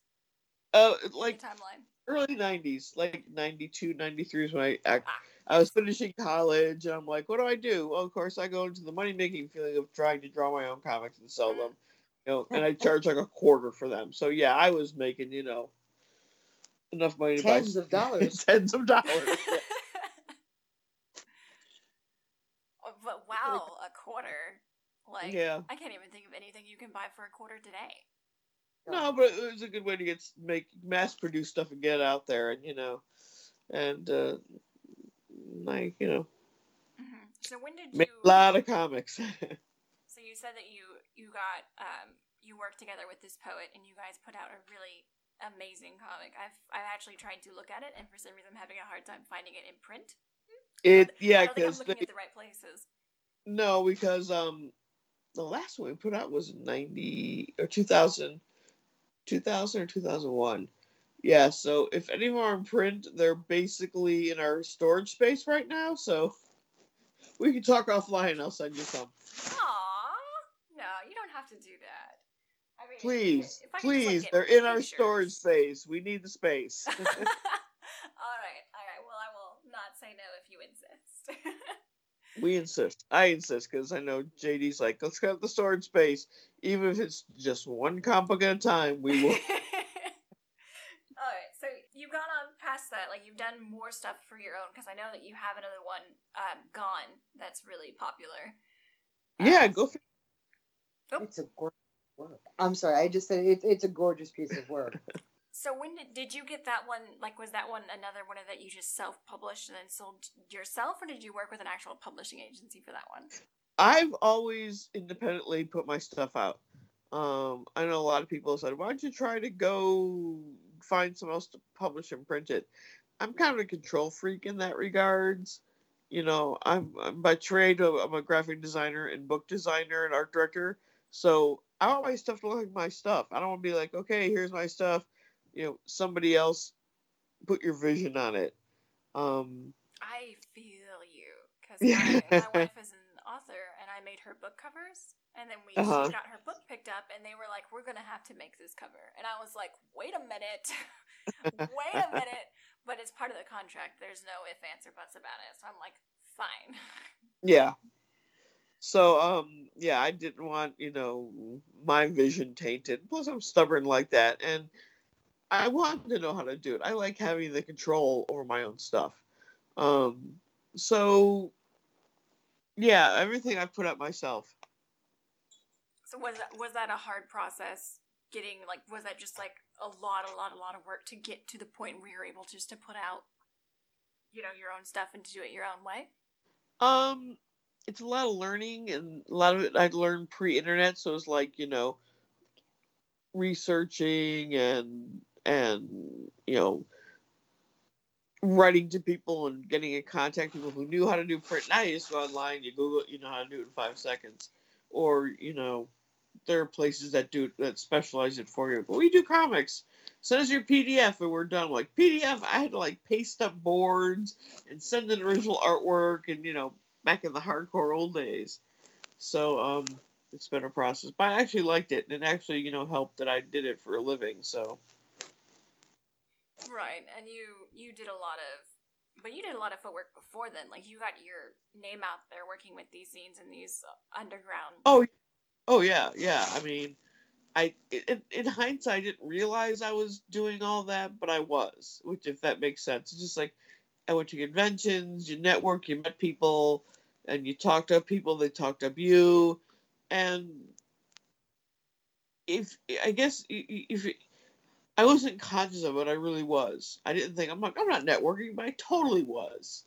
Uh, like timeline. Early '90s, like '92, '93 is when I act. Ah. I was finishing college, and I'm like, what do I do? Well, of course, I go into the money making feeling of trying to draw my own comics and sell mm-hmm. them, you know, and I charge like a quarter for them. So yeah, I was making you know enough money to tens of dollars, tens of dollars. Yeah. but wow, a quarter. Like, Yeah. I can't even think of anything you can buy for a quarter today. No, but it was a good way to get make mass produce stuff and get it out there, and you know, and uh, like you know, hmm So when did make you? a lot of comics. So you said that you you got um you worked together with this poet and you guys put out a really amazing comic. I've I've actually tried to look at it and for some reason I'm having a hard time finding it in print. it yeah, don't I'm because looking at the right places. no, because um, the last one we put out was ninety or 2000, 2000 or two thousand one. Yeah, so if any of them are in print, they're basically in our storage space right now. So we can talk offline. I'll send you some. Aw, no, you don't have to do that. I mean, Please, if I just, like, please, they're in our storage space. We need the space. all right, all right. Well, I will not say no if you insist. We insist. I insist because I know JD's like, let's get the storage space, even if it's just one comic at a time. We will. All right, so you've gone on past that. Like you've done more stuff for your own because I know that you have another one, um, gone. That's really popular. yeah, Um, go. For- It's a gorgeous work. I'm sorry, I just said it's it's a gorgeous piece of work. So when did did you get that one? Like, was that one another one that you just self published and then sold yourself, or did you work with an actual publishing agency for that one? I've always independently put my stuff out. Um, I know a lot of people said, "Why don't you try to go find someone else to publish and print it?" I'm kind of a control freak in that regards. You know, I'm, I'm by trade. I'm a graphic designer and book designer and art director. So I want my stuff to look like my stuff. I don't want to be like, okay, here's my stuff. You know, somebody else put your vision on it. Um, I feel you because Yeah. my, my wife is an author, and I made her book covers, and then we Uh-huh. she got her book picked up, and they were like, "We're gonna have to make this cover," and I was like, "Wait a minute, wait a minute," but it's part of the contract. There's no if, ands, or buts about it, so I'm like, fine. Yeah. So um yeah, I didn't want, you know, my vision tainted. Plus I'm stubborn like that and I want to know how to do it. I like having the control over my own stuff. Um so yeah, everything I've put up myself. So was that was that a hard process? Getting like was that just like a lot, a lot, a lot of work to get to the point where you're able just to put out, you know, your own stuff and to do it your own way? Um it's a lot of learning and a lot of it I'd learned pre-internet, so it's like, you know, researching and and you know writing to people and getting in contact people who knew how to do print. Now you just go online, you Google, it, you know how to do it in five seconds, or you know, there are places that do that specialize it for you. But we do comics. Send us your PDF and we're done. Like PDF, I had to like paste up boards and send in original artwork, and you know, back in the hardcore old days. So um, it's been a process, but I actually liked it, and it actually you know helped that I did it for a living. So Right, and you you did a lot of, but you did a lot of footwork before then. Like you got your name out there working with these scenes and these underground. Oh, oh yeah, yeah. I mean, I in, in hindsight, I didn't realize I was doing all that, but I was. Which, if that makes sense, it's just like I went to conventions, you network, you met people, and you talked up people. They talked up you, and if I guess if I wasn't conscious of it, I really was. I didn't think I'm like I'm not networking, but I totally was.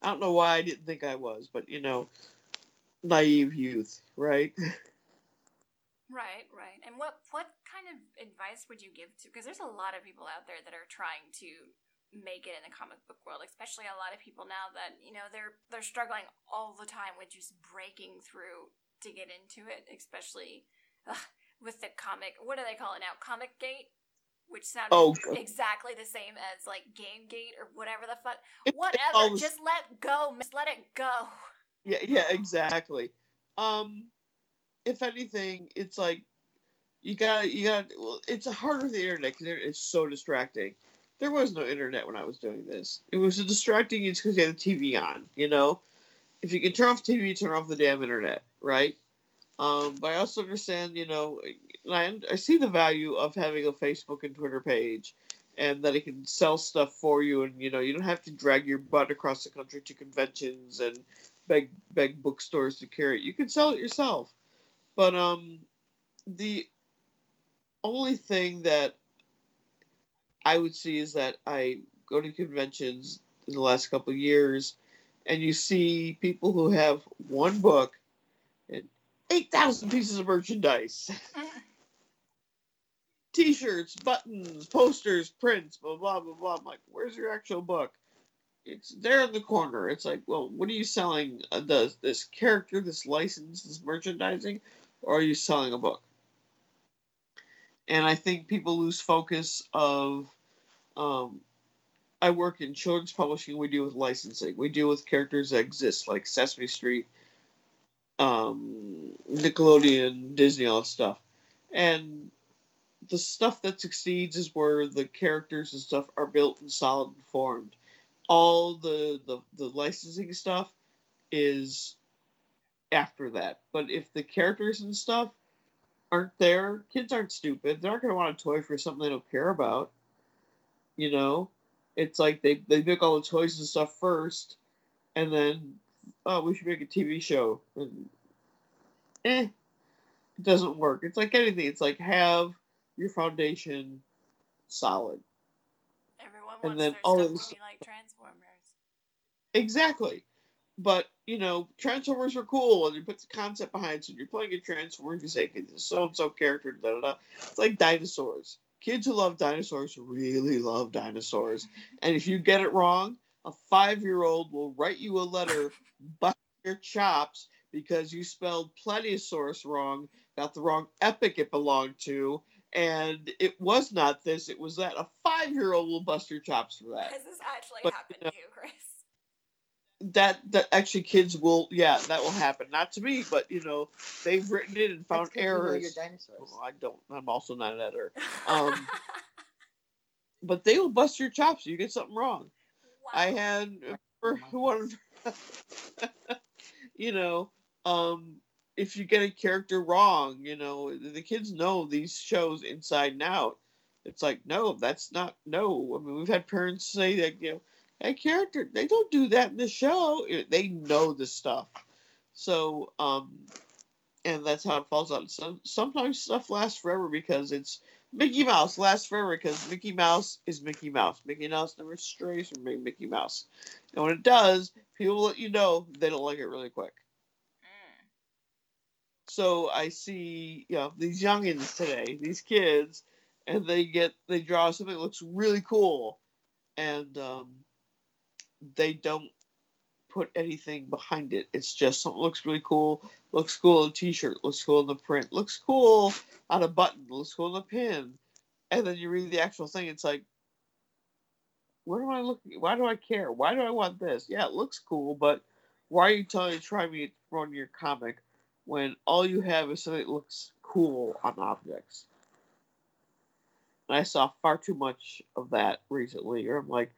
I don't know why I didn't think I was, but you know, naive youth, right? Right, right. And what what kind of advice would you give to? Because there's a lot of people out there that are trying to make it in the comic book world, especially a lot of people now that you know they're they're struggling all the time with just breaking through to get into it, especially ugh, with the comic. What do they call it now? Comic Gate, which sounds Oh, exactly the same as like Game Gate or whatever the fuck. Whatever, the- just let go, miss. Let it go. Yeah, yeah, exactly. Um, if anything, it's like you gotta you gotta Well, it's harder with the internet because it's so distracting. There was no internet when I was doing this. It was distracting. It's because you had the TV on. You know, if you can turn off TV, turn off the damn internet, right? Um, but I also understand, you know, I I see the value of having a Facebook and Twitter page, and that it can sell stuff for you, and you know, you don't have to drag your butt across the country to conventions and beg beg bookstores to carry it. You can sell it yourself, but um, the only thing that I would see is that I go to conventions in the last couple years, and you see people who have one book and eight thousand pieces of merchandise. T-shirts, buttons, posters, prints, blah blah blah blah. I'm like, where's your actual book? It's there in the corner. It's like, well, what are you selling? Uh, the, this character, this license, this merchandising, or are you selling a book? And I think people lose focus of. Um, I work in children's publishing. We deal with licensing. We deal with characters that exist, like Sesame Street, um, Nickelodeon, Disney, all that stuff. And the stuff that succeeds is where the characters and stuff are built and solid and formed. All the, the, the licensing stuff is after that. But if the characters and stuff aren't there, kids aren't stupid. They're not going to want a toy for something they don't care about. You know? It's like they, they make all the toys and stuff first, and then, oh, we should make a TV show. And, eh, it doesn't work. It's like anything. It's like have your foundation solid. Everyone And wants then their all stuff of to be like Transformers. Exactly. But, you know, Transformers are cool and you put the concept behind it. So you're playing a Transformers, you say, it's so and so character, da da da. It's like dinosaurs. Kids who love dinosaurs really love dinosaurs. And if you get it wrong, a five year old will write you a letter, bust your chops because you spelled Plesiosaurus wrong, got the wrong epoch it belonged to, and it was not this, it was that. A five year old will bust your chops for that. Has this actually But, happened you know- to you, Chris? that that actually kids will yeah that will happen not to me but you know they've written it and found That's 'cause you your errors dinosaurs. Well, i don't i'm also not an editor um, but they will bust your chops if you get something wrong wow. I had for one you know um if you get a character wrong you know the kids know these shows inside and out. It's like no that's not no. I mean we've had parents say that you know that character they don't do that in the show. They know the stuff. So um and that's how it falls out. Some, sometimes stuff lasts forever because it's mickey mouse lasts forever because mickey mouse is mickey mouse. Mickey mouse never strays from being mickey mouse. And when it does people let you know they don't like it really quick. So I see, you know, these youngins today, these kids, and they get they draw something that looks really cool, and um, they don't put anything behind it. It's just something looks really cool. Looks cool on a T-shirt. Looks cool in the print. Looks cool on a button. Looks cool on a pin. And then you read the actual thing. It's like, where am I looking? Why do I care? Why do I want this? Yeah, it looks cool, but why are you telling me try me to run your comic when all you have is something that looks cool on objects? And I saw far too much of that recently. Or I'm like,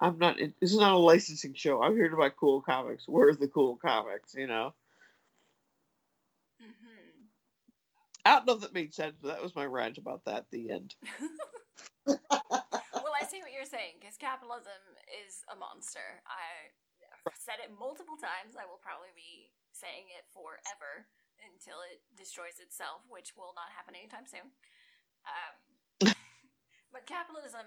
I'm not. This is not a licensing show. I'm here to buy cool comics. Where's the cool comics? You know. Mhm. I don't know if that made sense, but that was my rant about that. at The end. well, I see what you're saying because capitalism is a monster. I have said it multiple times. I will probably be saying it forever until it destroys itself, which will not happen anytime soon. Um, but capitalism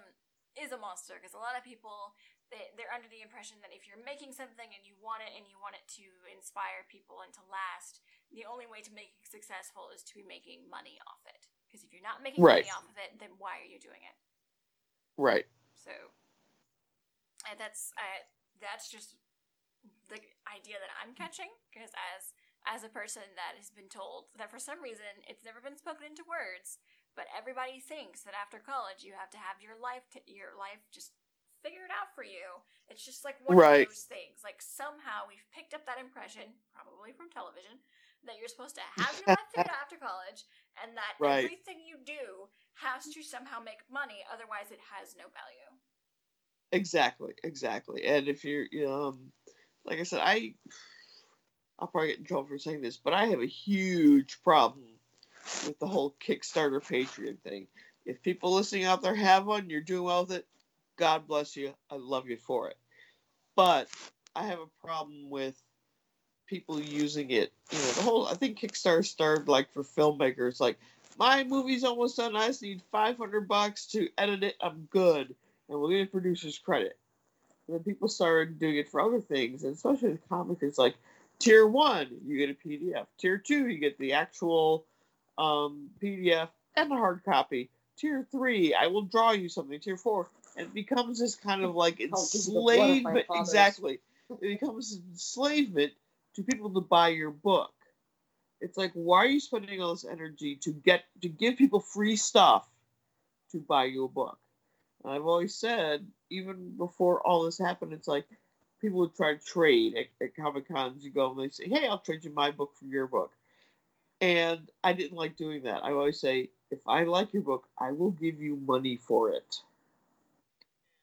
is a monster because a lot of people they, they're under the impression that if you're making something and you want it and you want it to inspire people and to last, the only way to make it successful is to be making money off it. Because if you're not making Right. money off of it, then why are you doing it? Right. So uh, that's uh, that's just the idea that I'm catching because as as a person that has been told that for some reason it's never been spoken into words, but everybody thinks that after college you have to have your life t- your life just figured out for you. It's just like one Right. of those things. Like somehow we've picked up that impression, probably from television, that you're supposed to have your life figured out after college, and that Right. everything you do has to somehow make money, otherwise it has no value. Exactly, exactly. And if you're, um, like I said, I, I'll probably get in trouble for saying this, but I have a huge problem with the whole Kickstarter Patreon thing. If people listening out there have one, you're doing well with it. God bless you. I love you for it. But I have a problem with people using it. You know, the whole I think Kickstarter started like for filmmakers, like my movie's almost done. I just need five hundred bucks to edit it. I'm good, and we'll give producers credit. And then people started doing it for other things, and especially in comics, it's like tier one, you get a PDF. Tier two, you get the actual um, PDF and a hard copy. Tier three, I will draw you something. Tier four, and it becomes this kind of like I'll give you the blood of enslavement. Exactly, it becomes enslavement to people to buy your book. It's like, why are you spending all this energy to get to give people free stuff to buy you a book? And I've always said, even before all this happened, it's like people would try to trade at, at Comic Cons. You go and they say, "Hey, I'll trade you my book for your book," and I didn't like doing that. I always say, if I like your book, I will give you money for it.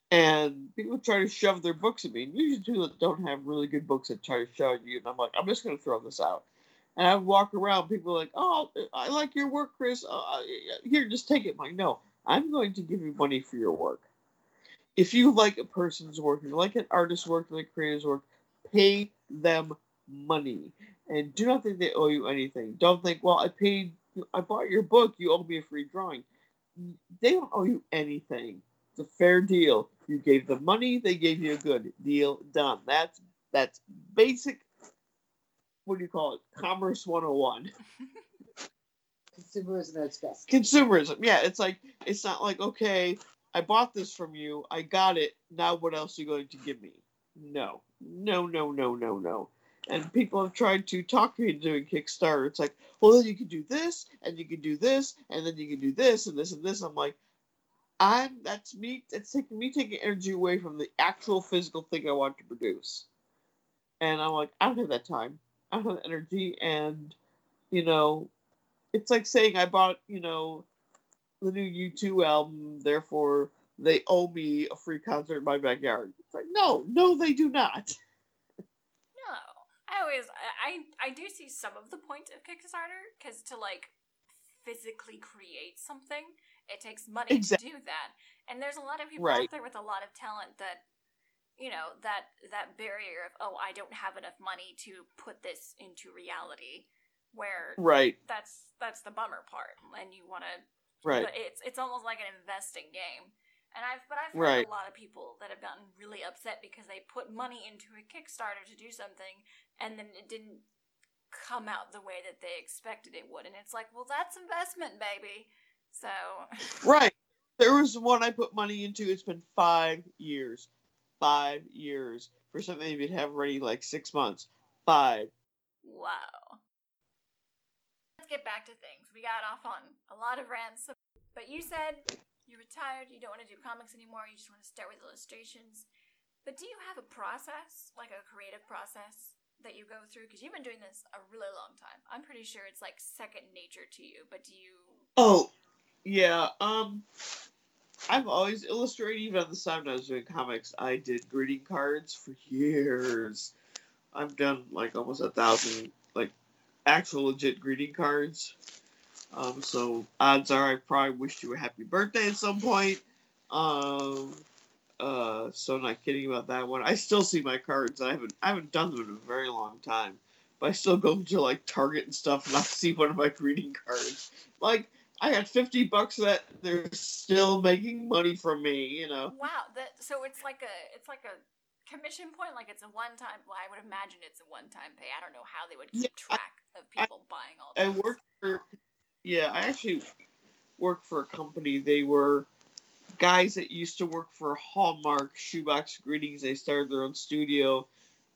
And people try to shove their books at me. And usually people that don't have really good books that try to shove you. And I'm like, I'm just going to throw this out. And I walk around, people are like, oh, I like your work, Chris. Uh, here, just take it. I'm like, no, I'm going to give you money for your work. If you like a person's work, you like an artist's work, like a creator's work, pay them money. And do not think they owe you anything. Don't think, well, I paid, I bought your book, you owe me a free drawing. They don't owe you anything. It's a fair deal. You gave them money, they gave you a good deal. Done. That's that's basic. What do you call it? Commerce 101. Consumerism at its best. Consumerism. Yeah, it's like it's not like okay, I bought this from you, I got it. Now what else are you going to give me? No, no, no, no, no, no. And people have tried to talk me into doing Kickstarter. It's like, well, then you can do this, and you can do this, and then you can do this, and this, and this. I'm like, I'm that's me. That's taking me taking energy away from the actual physical thing I want to produce. And I'm like, I don't have that time. I don't have energy, and you know, it's like saying I bought, you know, the new U2 album, therefore they owe me a free concert in my backyard. It's like, no, no, they do not. I always I I do see some of the point of Kickstarter because to like physically create something, it takes money Exact- to do that, and there's a lot of people Right. out there with a lot of talent that you know that that barrier of oh I don't have enough money to put this into reality, where Right, that's that's the bummer part, and you want to right, it's it's almost like an investing game. And I've but I've heard Right. a lot of people that have gotten really upset because they put money into a Kickstarter to do something and then it didn't come out the way that they expected it would. And it's like, well, that's investment, baby. So right. There was one I put money into. It's been five years, five years for something you'd have ready like six months. Five. wow. Let's get back to things. We got off on a lot of rants, but you said you're retired. You don't want to do comics anymore. You just want to start with illustrations. But do you have a process, like a creative process, that you go through? Because you've been doing this a really long time. I'm pretty sure it's like second nature to you. But do you? Oh, yeah. Um, I've always illustrated. Even on the when I was doing comics, I did greeting cards for years. I've done like almost a thousand like actual legit greeting cards. Um, so odds are I probably wished you a happy birthday at some point. Um, uh, so not kidding about that one. I still see my cards. I haven't I haven't done them in a very long time, but I still go to like Target and stuff and I see one of my greeting cards. Like I got fifty bucks that they're still making money from me. You know. Wow. That so it's like a it's like a commission point. Like it's a one time. Well, I would imagine it's a one time pay. I don't know how they would keep Yeah, I- track of people buying all. I those. worked for, yeah, I actually worked for a company. They were guys that used to work for Hallmark Shoebox Greetings. They started their own studio,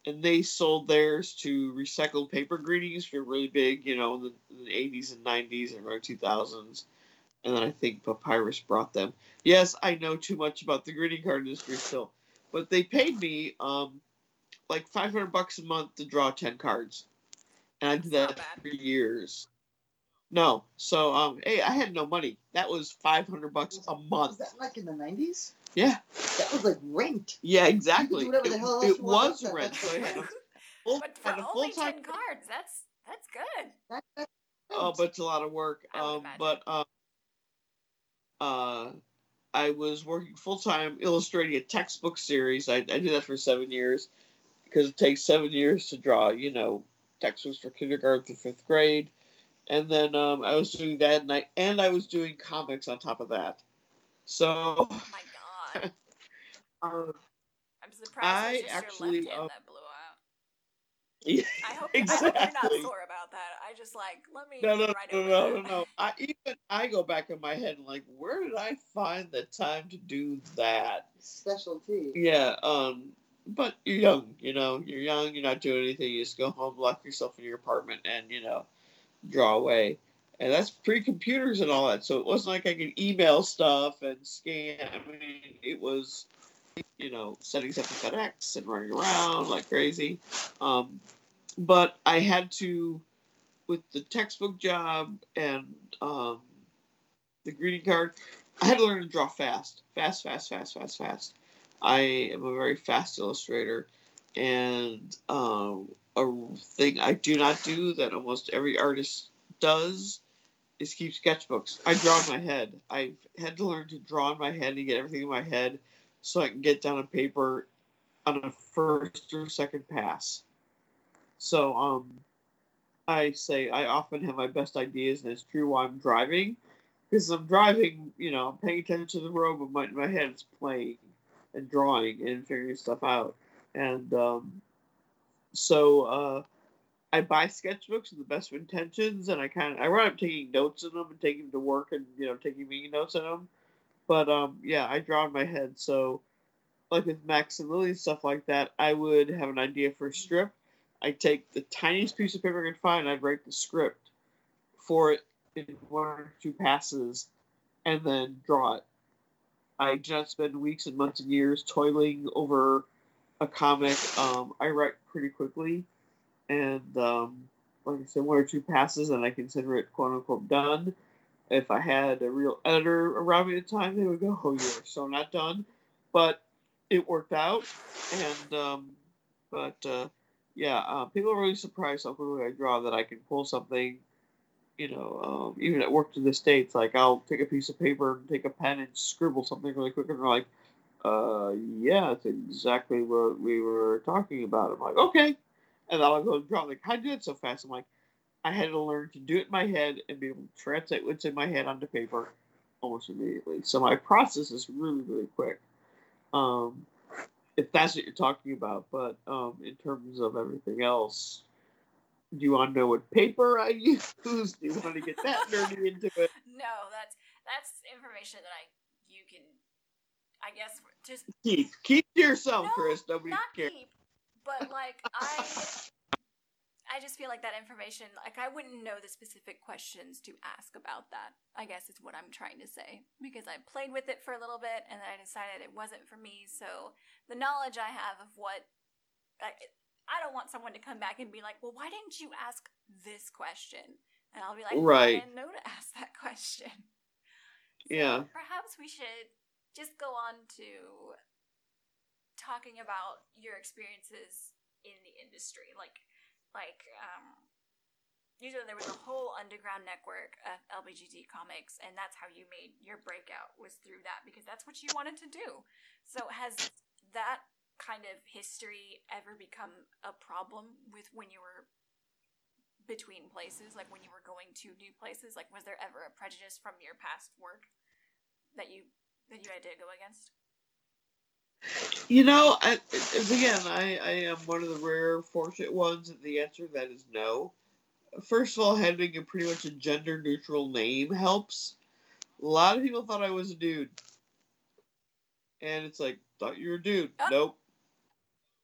and they sold theirs to recycled paper greetings for really big, you know, in the, in the 80s and 90s and early 2000s. And then I think Papyrus brought them. Yes, I know too much about the greeting card industry still, but they paid me um like 500 bucks a month to draw 10 cards, and I did that for years. No, so um, hey, I had no money. That was 500 bucks a month. Was that like in the nineties? Yeah, That was like rent. yeah, exactly. whatever the It, hell else it you want was rent. So I had a full, But for had a only full-time ten cards, that's that's good. That, that, Oh, but it's a lot of work. I Um, but um, uh, I was working full time illustrating a textbook series. I, I did that for seven years because it takes seven years to draw, you know, textbooks for kindergarten through fifth grade, and then um, I was doing that, and I and I was doing comics on top of that. So, Oh my god. um, I'm surprised I it just actually, your left hand um, that blew out. yeah, I hope, exactly. I hope you're not sore about that. I just like let me no, no, get right no, over no, no, no. I even I go back in my head and like, where did I find the time to do that? Specialty. Yeah, um, but you're young, you know, you're young, you're not doing anything, you just go home, lock yourself in your apartment, and you know, draw away. And that's pre computers and all that, so it wasn't like I could email stuff and scan. I mean, it was, you know, setting stuff to FedEx and running around like crazy. Um, but I had to, with the textbook job and um, the greeting card, I had to learn to draw fast, fast, fast, fast, fast, fast. I am a very fast illustrator, and um, a thing I do not do that almost every artist does is keep sketchbooks. I draw in my head. I've had to learn to draw in my head and get everything in my head so I can get down on paper on a first or second pass. So um, I say I often have my best ideas, and it's true while I'm driving because I'm driving, you know, I'm paying attention to the road, but my, my head's playing and drawing and figuring stuff out. And um, so uh, I buy sketchbooks with the best of intentions, and I kind of I wind up taking notes in them and taking them to work, and you know, taking meeting notes in them. But um, yeah, I draw in my head. So, like with Max and Lily and stuff like that, I would have an idea for a strip. I'd take the tiniest piece of paper I could find, I'd write the script for it in one or two passes, and then draw it. I not spend weeks and months and years toiling over a comic. Um, I write pretty quickly, and um, like I said, one or two passes, and I consider it quote unquote done. If I had a real editor around me at the time, they would go, "Oh, you're so not done," but it worked out, and um, but uh, yeah, uh, people are really surprised how quickly I draw that I can pull something you know, um, even at work to the states, like I'll take a piece of paper and take a pen and scribble something really quick, and they're like, "Uh, yeah, it's exactly what we were talking about." I'm like, "Okay," and I'll go draw. Like, how do you do it so fast? I'm like, I had to learn to do it in my head and be able to translate what's in my head onto paper almost immediately. So my process is really, really quick. Um, if that's what you're talking about, but um, in terms of everything else, do you want to know what paper I use? Do you want to get that nerdy into it? No, that's that's information that I you can I guess just Keep keep to yourself, No, Chris. Nobody not cares. keep, but like I I just feel like that information like I wouldn't know the specific questions to ask about that. I guess is what I'm trying to say because I played with it for a little bit and then I decided it wasn't for me. So the knowledge I have of what I I don't want someone to come back and be like, "Well, why didn't you ask this question?" And I'll be like, Right. I didn't know to ask that question." So Yeah. Perhaps we should just go on to talking about your experiences in the industry. Like, like, um, usually there was a whole underground network of LBGT comics, and that's how you made your breakout was through that because that's what you wanted to do. So has that kind of history ever become a problem with when you were between places like when you were going to new places like was there ever a prejudice from your past work that you that you had to go against You know, I, again, I, I am one of the rare fortunate ones, and the answer to that is no. First of all, having a pretty much a gender neutral name helps. A lot of people thought I was a dude, and it's like, thought you were a dude. Oh. Nope.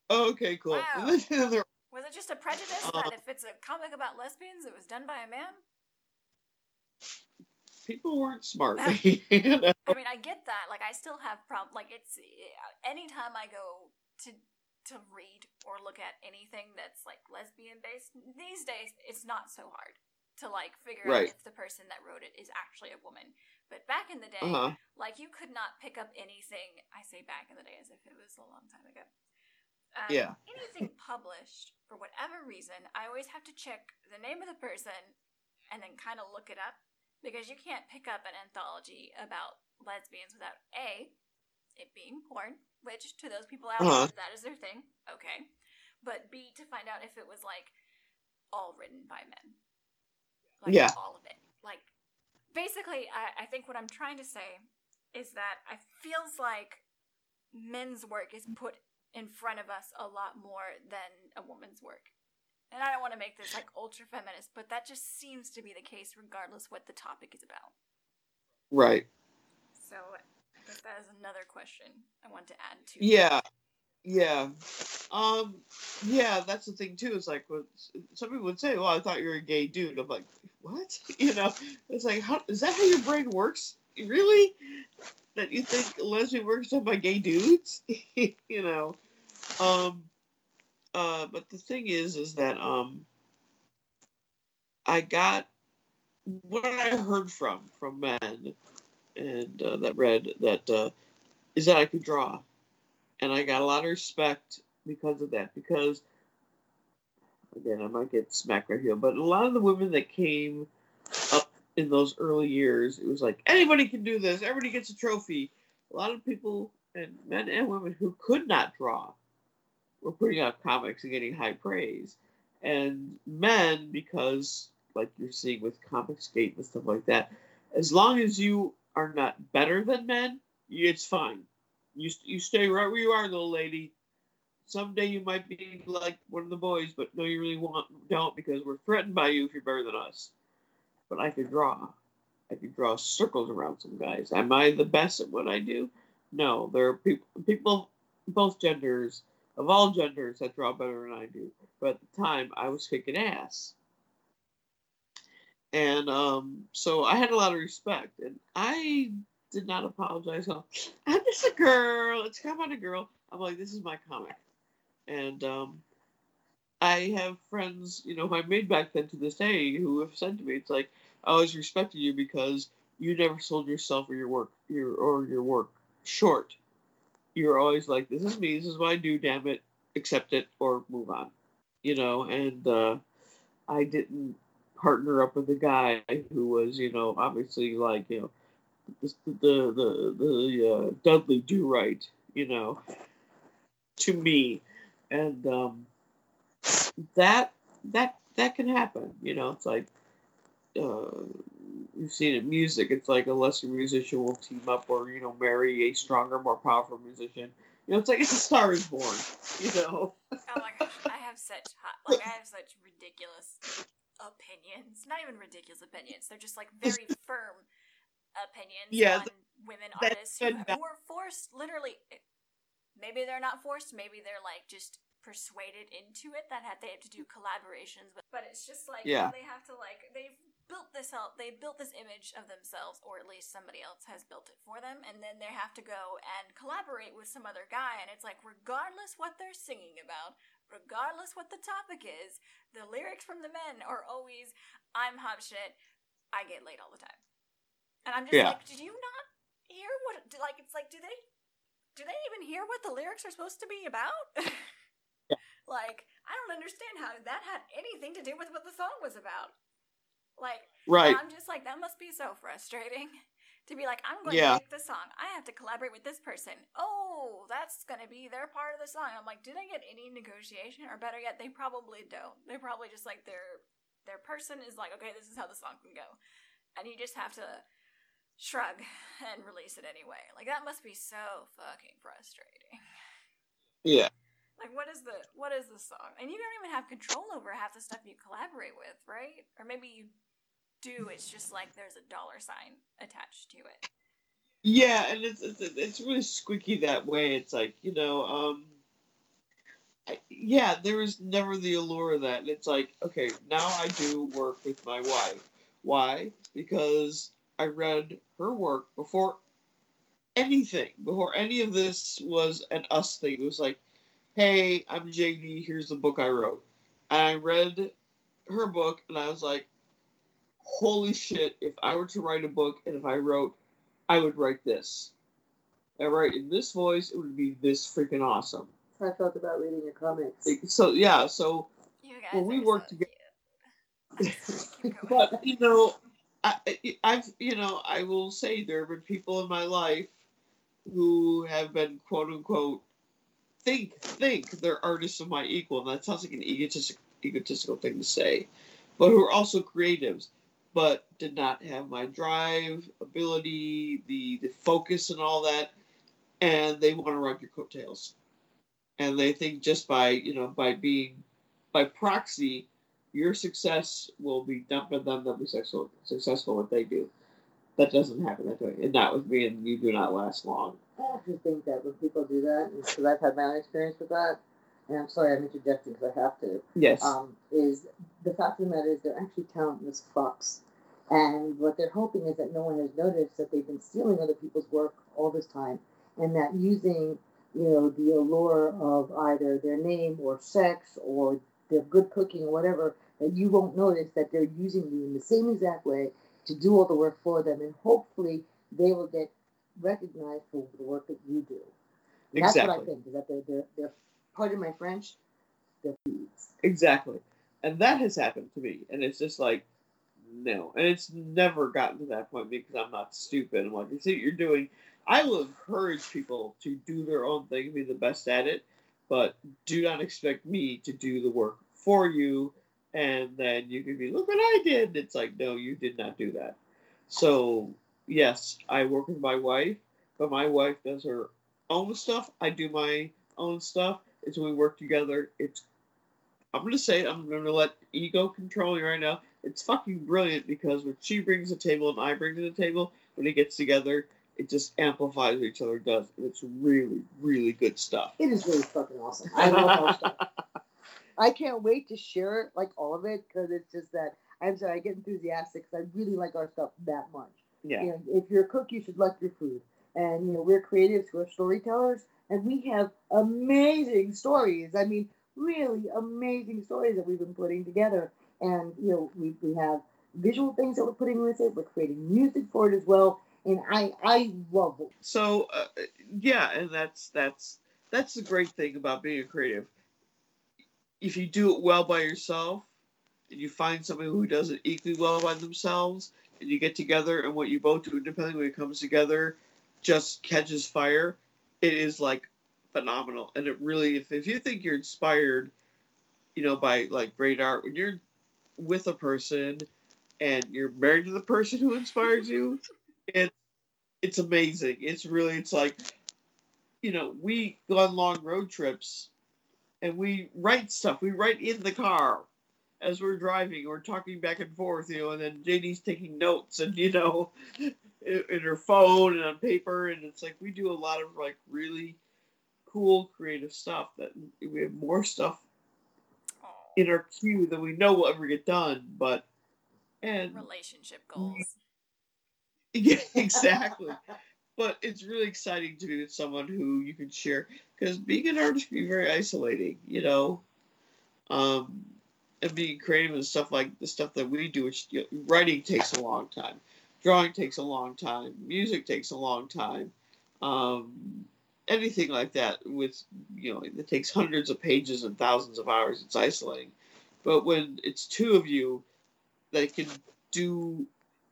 Oh, okay, cool. Wow. And then they're was it just a prejudice that um, if it's a comic about lesbians it was done by a man people weren't smart. you know? i mean i get that like i still have problems. like it's anytime i go to to read or look at anything that's like lesbian based these days it's not so hard to like figure Right. out if the person that wrote it is actually a woman but back in the day Uh-huh. like you could not pick up anything i say back in the day as if it was a long time ago um, Yeah. anything published for whatever reason i always have to check the name of the person and then kind of look it up because you can't pick up an anthology about lesbians without a it being porn which to those people out Uh-huh. there that is their thing okay but b to find out if it was like all written by men. Like, Yeah. all of it. Like, basically, I, I think what I'm trying to say is that I feels like men's work is put in front of us a lot more than a woman's work. And I don't want to make this like ultra feminist, but that just seems to be the case regardless what the topic is about. Right. So guess that is another question I want to add to. Yeah. Yeah. Um. Yeah, that's the thing too. Is like, what some people would say, "Well, I thought you were a gay dude." I'm like, what? You know, it's like, how is that how your brain works? Really? That you think lesbian works done by gay dudes? you know. Um. Uh. But the thing is, is that um. I got what I heard from from men, and uh, that read that uh, is that I could draw and I got a lot of respect because of that. Because again, I might get smacked right here, but a lot of the women that came up in those early years, it was like anybody can do this, everybody gets a trophy. A lot of people and men and women who could not draw were putting out comics and getting high praise, and men because like you're seeing with Comicsgate and stuff like that, as long as you are not better than men, it's fine. You, you stay right where you are, little lady. Someday you might be like one of the boys, but no, you really want don't because we're threatened by you if you're better than us. But I can draw. I can draw circles around some guys. Am I the best at what I do? No, there are people, people, both genders, of all genders, that draw better than I do. But at the time, I was kicking ass. And um, so I had a lot of respect, and I did not apologize. I'm just a girl. It's come on a girl. I'm like, this is my comic, and um, I have friends, you know, who I made back then to this day, who have said to me, it's like I always respected you because you never sold yourself or your work, your or your work short. You're always like, this is me. This is what I do. Damn it, accept it or move on. You know, and uh, I didn't partner up with a guy who was, you know, obviously like, you know, the the the, the uh, Dudley Do Right, you know, to me, and um, that that that can happen. You know, it's like uh, you've seen it in music. It's like a lesser musician will team up or you know marry a stronger, more powerful musician. You know, it's like it's a Star is Born. You know. Oh my gosh, I have such hot, like I have such ridiculous opinions. Not even ridiculous opinions. They're just like very firm opinions Yeah, on women that- artists who, who are forced. Literally, eh, maybe they're not forced. Maybe they're like just persuaded into it that they have to do collaborations. But but it's just like Yeah. they have to like they've built this out. They built this image of themselves, or at least somebody else has built it for them, and then they have to go and collaborate with some other guy. And it's like regardless what they're singing about, regardless what the topic is, the lyrics from the men are always "I'm hot shit, I get laid all the time," and I'm just Yeah. like, did you not hear what? Like, it's like, do they, do they even hear what the lyrics are supposed to be about? Like, I don't understand how that had anything to do with what the song was about. Like, Right. I'm just like, that must be so frustrating. To be like, I'm going Yeah. to make the song. I have to collaborate with this person. Oh, that's going to be their part of the song. I'm like, do they get any negotiation? Or better yet, they probably don't. They probably just like their their person is like, okay, this is how the song can go, and you just have to shrug and release it anyway. Like that must be so fucking frustrating. Yeah. Like what is the what is the song? And you don't even have control over half the stuff you collaborate with, right? Or maybe you do. It's just like there's a dollar sign attached to it. Yeah, and it's, it's it's really squeaky that way. It's like you know, um, I, yeah, there was never the allure of that. And it's like, okay, now I do work with my wife. Why? Because I read her work before anything, before any of this was an us thing. It was like, hey, I'm JD. Here's the book I wrote. And I read her book, and I was like, holy shit! If I were to write a book, and if I wrote I would write this. I write in this voice, it would be this freaking awesome. I felt about reading your comics. So yeah, so You guys Well, we are work so together. cute. Keep going. but you know, I, I've you know I will say there have been people in my life who have been quote unquote think think they're artists of my equal, and that sounds like an egotistic egotistical thing to say, but who are also creatives, but did not have my drive, ability, the the focus, and all that, and they want to ride your coattails, and they think just by you know by being by proxy, your success will be dumped on them. They'll be successful successful what they do. That doesn't happen that way, and not with me. And you do not last long. I actually think that when people do that, because I've had my own experience with that, and I'm sorry I'm interjecting because I have to, Yes. um, is the fact of the matter is they're actually talentless fucks. And what they're hoping is that no one has noticed that they've been stealing other people's work all this time, and that using, you know, the allure of either their name or sex or their good cooking or whatever, that you won't notice that they're using you in the same exact way to do all the work for them, and hopefully they will get recognized for the work that you do. And That's what I Exactly. think. Is that they're, they're, they're pardon my French, they're thieves. Exactly. And that has happened to me. And it's just like, no. And it's never gotten to that point because I'm not stupid. I'm like, you see what you're doing. I will encourage people to do their own thing, be the best at it, but do not expect me to do the work for you. And then you can be, look what I did. It's like, no, you did not do that. So, yes, I work with my wife, but my wife does her own stuff. I do my own stuff. It's when we work together. It's I'm gonna say it, I'm gonna let ego control me right now. It's fucking brilliant because when she brings the table and I bring to the table, when it gets together, it just amplifies what each other does. It's really, really good stuff. It is really fucking awesome. I love our stuff. I can't wait to share it, like all of it, because it's just that I'm sorry, I get enthusiastic because I really like our stuff that much. Yeah. You know, if you're a cook, you should like your food. And you know, we're creatives, we're storytellers, and we have amazing stories. I mean, really amazing stories that we've been putting together. And you know, we, we have visual things that we're putting with it. We're creating music for it as well. And I I love it. So uh, yeah, and that's that's that's the great thing about being a creative. If you do it well by yourself, and you find somebody who does it equally well by themselves, and you get together, and what you both do independently when it comes together just catches fire, it is like phenomenal. And it really, if, if you think you're inspired, you know, by like great art, when you're with a person and you're married to the person who inspires you, it's it's amazing. It's really, it's like, you know, we go on long road trips and we write stuff. We write in the car as we're driving. We're talking back and forth, you know, and then JD's taking notes and, you know, in, her phone and on paper. And it's like we do a lot of like really cool creative stuff that we have more stuff in our queue than we know will ever get done. But, and relationship goals. Yeah, exactly. but it's really exciting to be with someone who you can share because being an artist can be very isolating, you know. Um, and being creative and stuff like the stuff that we do, which you know, writing takes a long time, drawing takes a long time, music takes a long time, um, anything like that with you know it takes hundreds of pages and thousands of hours. It's isolating, but when it's two of you that can do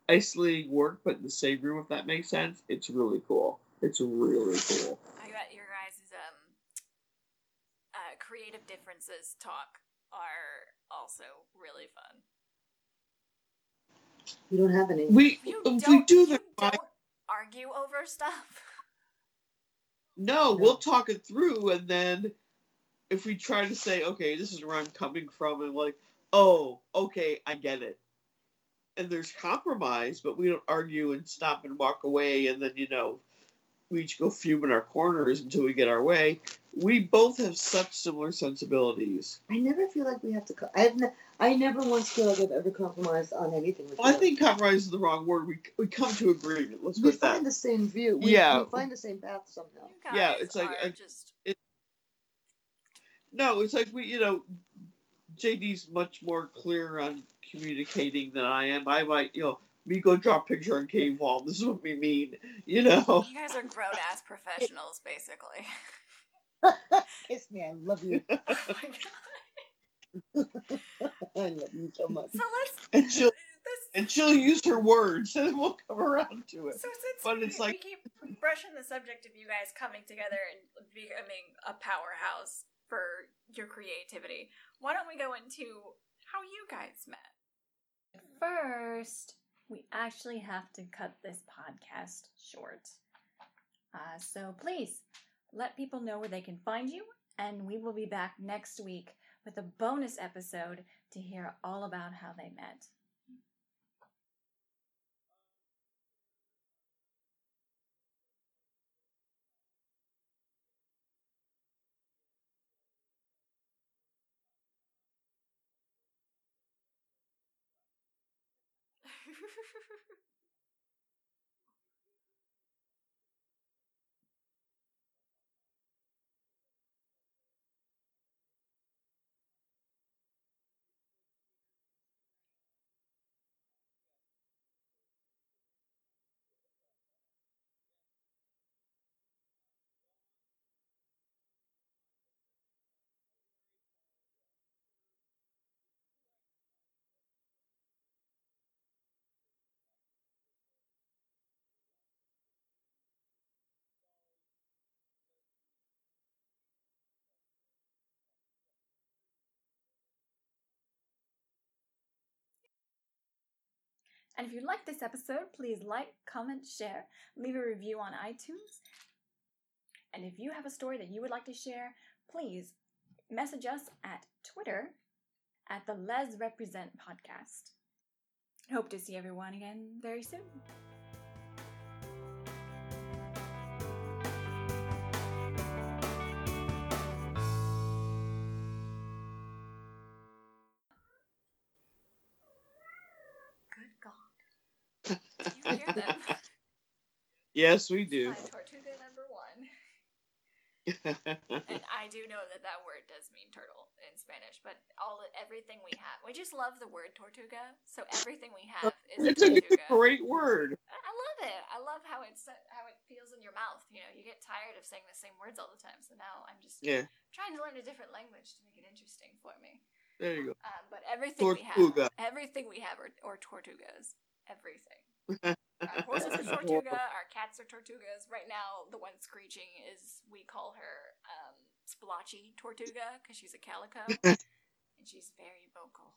isolating work but in the same room if that makes sense it's really cool. It's really cool. I bet your guys' um uh, creative differences talk are also really fun. You don't have any. we You we don't, do you the don't argue over stuff. no we'll talk it through and then if we try to say okay this is where i'm coming from and like oh okay i get it and there's compromise but we don't argue and stop and walk away and then you know we each go fume in our corners until we get our way we both have such similar sensibilities I never feel like we have to. Co- I've ne- I never once feel like I've ever compromised on anything. With well, i think compromise is the wrong word we, we come to agreement let's we put that find the same view. We, Yeah. we find the same path somehow. You guys Yeah, it's like are I- just No, it's like we, you know, JD's much more clear on communicating than I am. I might, you know, me go draw a picture on cave wall. This is what we mean, you know. you guys are grown ass professionals, basically. Kiss me, I love you. Oh my God. I love you so much. so let's And she'll this. and she'll use her words, and we'll come around to it. So since But we, it's like- we keep brushing the subject of you guys coming together and becoming a powerhouse for your creativity. Why don't we go into how you guys met? First, we actually have to cut this podcast short. Uh, so please let people know where they can find you, and we will be back next week with a bonus episode to hear all about how they met. And if you like this episode, please like, comment, share, leave a review on iTunes. And if you have a story that you would like to share, please message us at Twitter at the Les Represent podcast. Hope to see everyone again very soon. Hear them? Yes, we do. My Tortuga number one. And I do know that that word does mean turtle in Spanish, but all everything we have, we just love the word tortuga. So everything we have is it's a tortuga. great word. I I love it. I love how it's how it feels in your mouth. You know, you get tired of saying the same words all the time. So now I'm just Yeah, trying to learn a different language to make it interesting for me. there you go. Um, but everything we have, everything we have are, are tortugas. Everything. Our horses are tortuga. Our cats are tortugas. Right now, the one screeching is we call her um, Splotchy Tortuga because she's a calico and she's very vocal.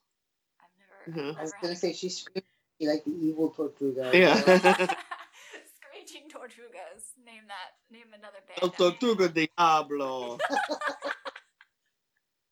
I've never. Mhm. I was never gonna say she's screaming like the evil Tortuga. Yeah. Screeching Tortugas. Name that. Name another band. El out here. Tortuga Diablo.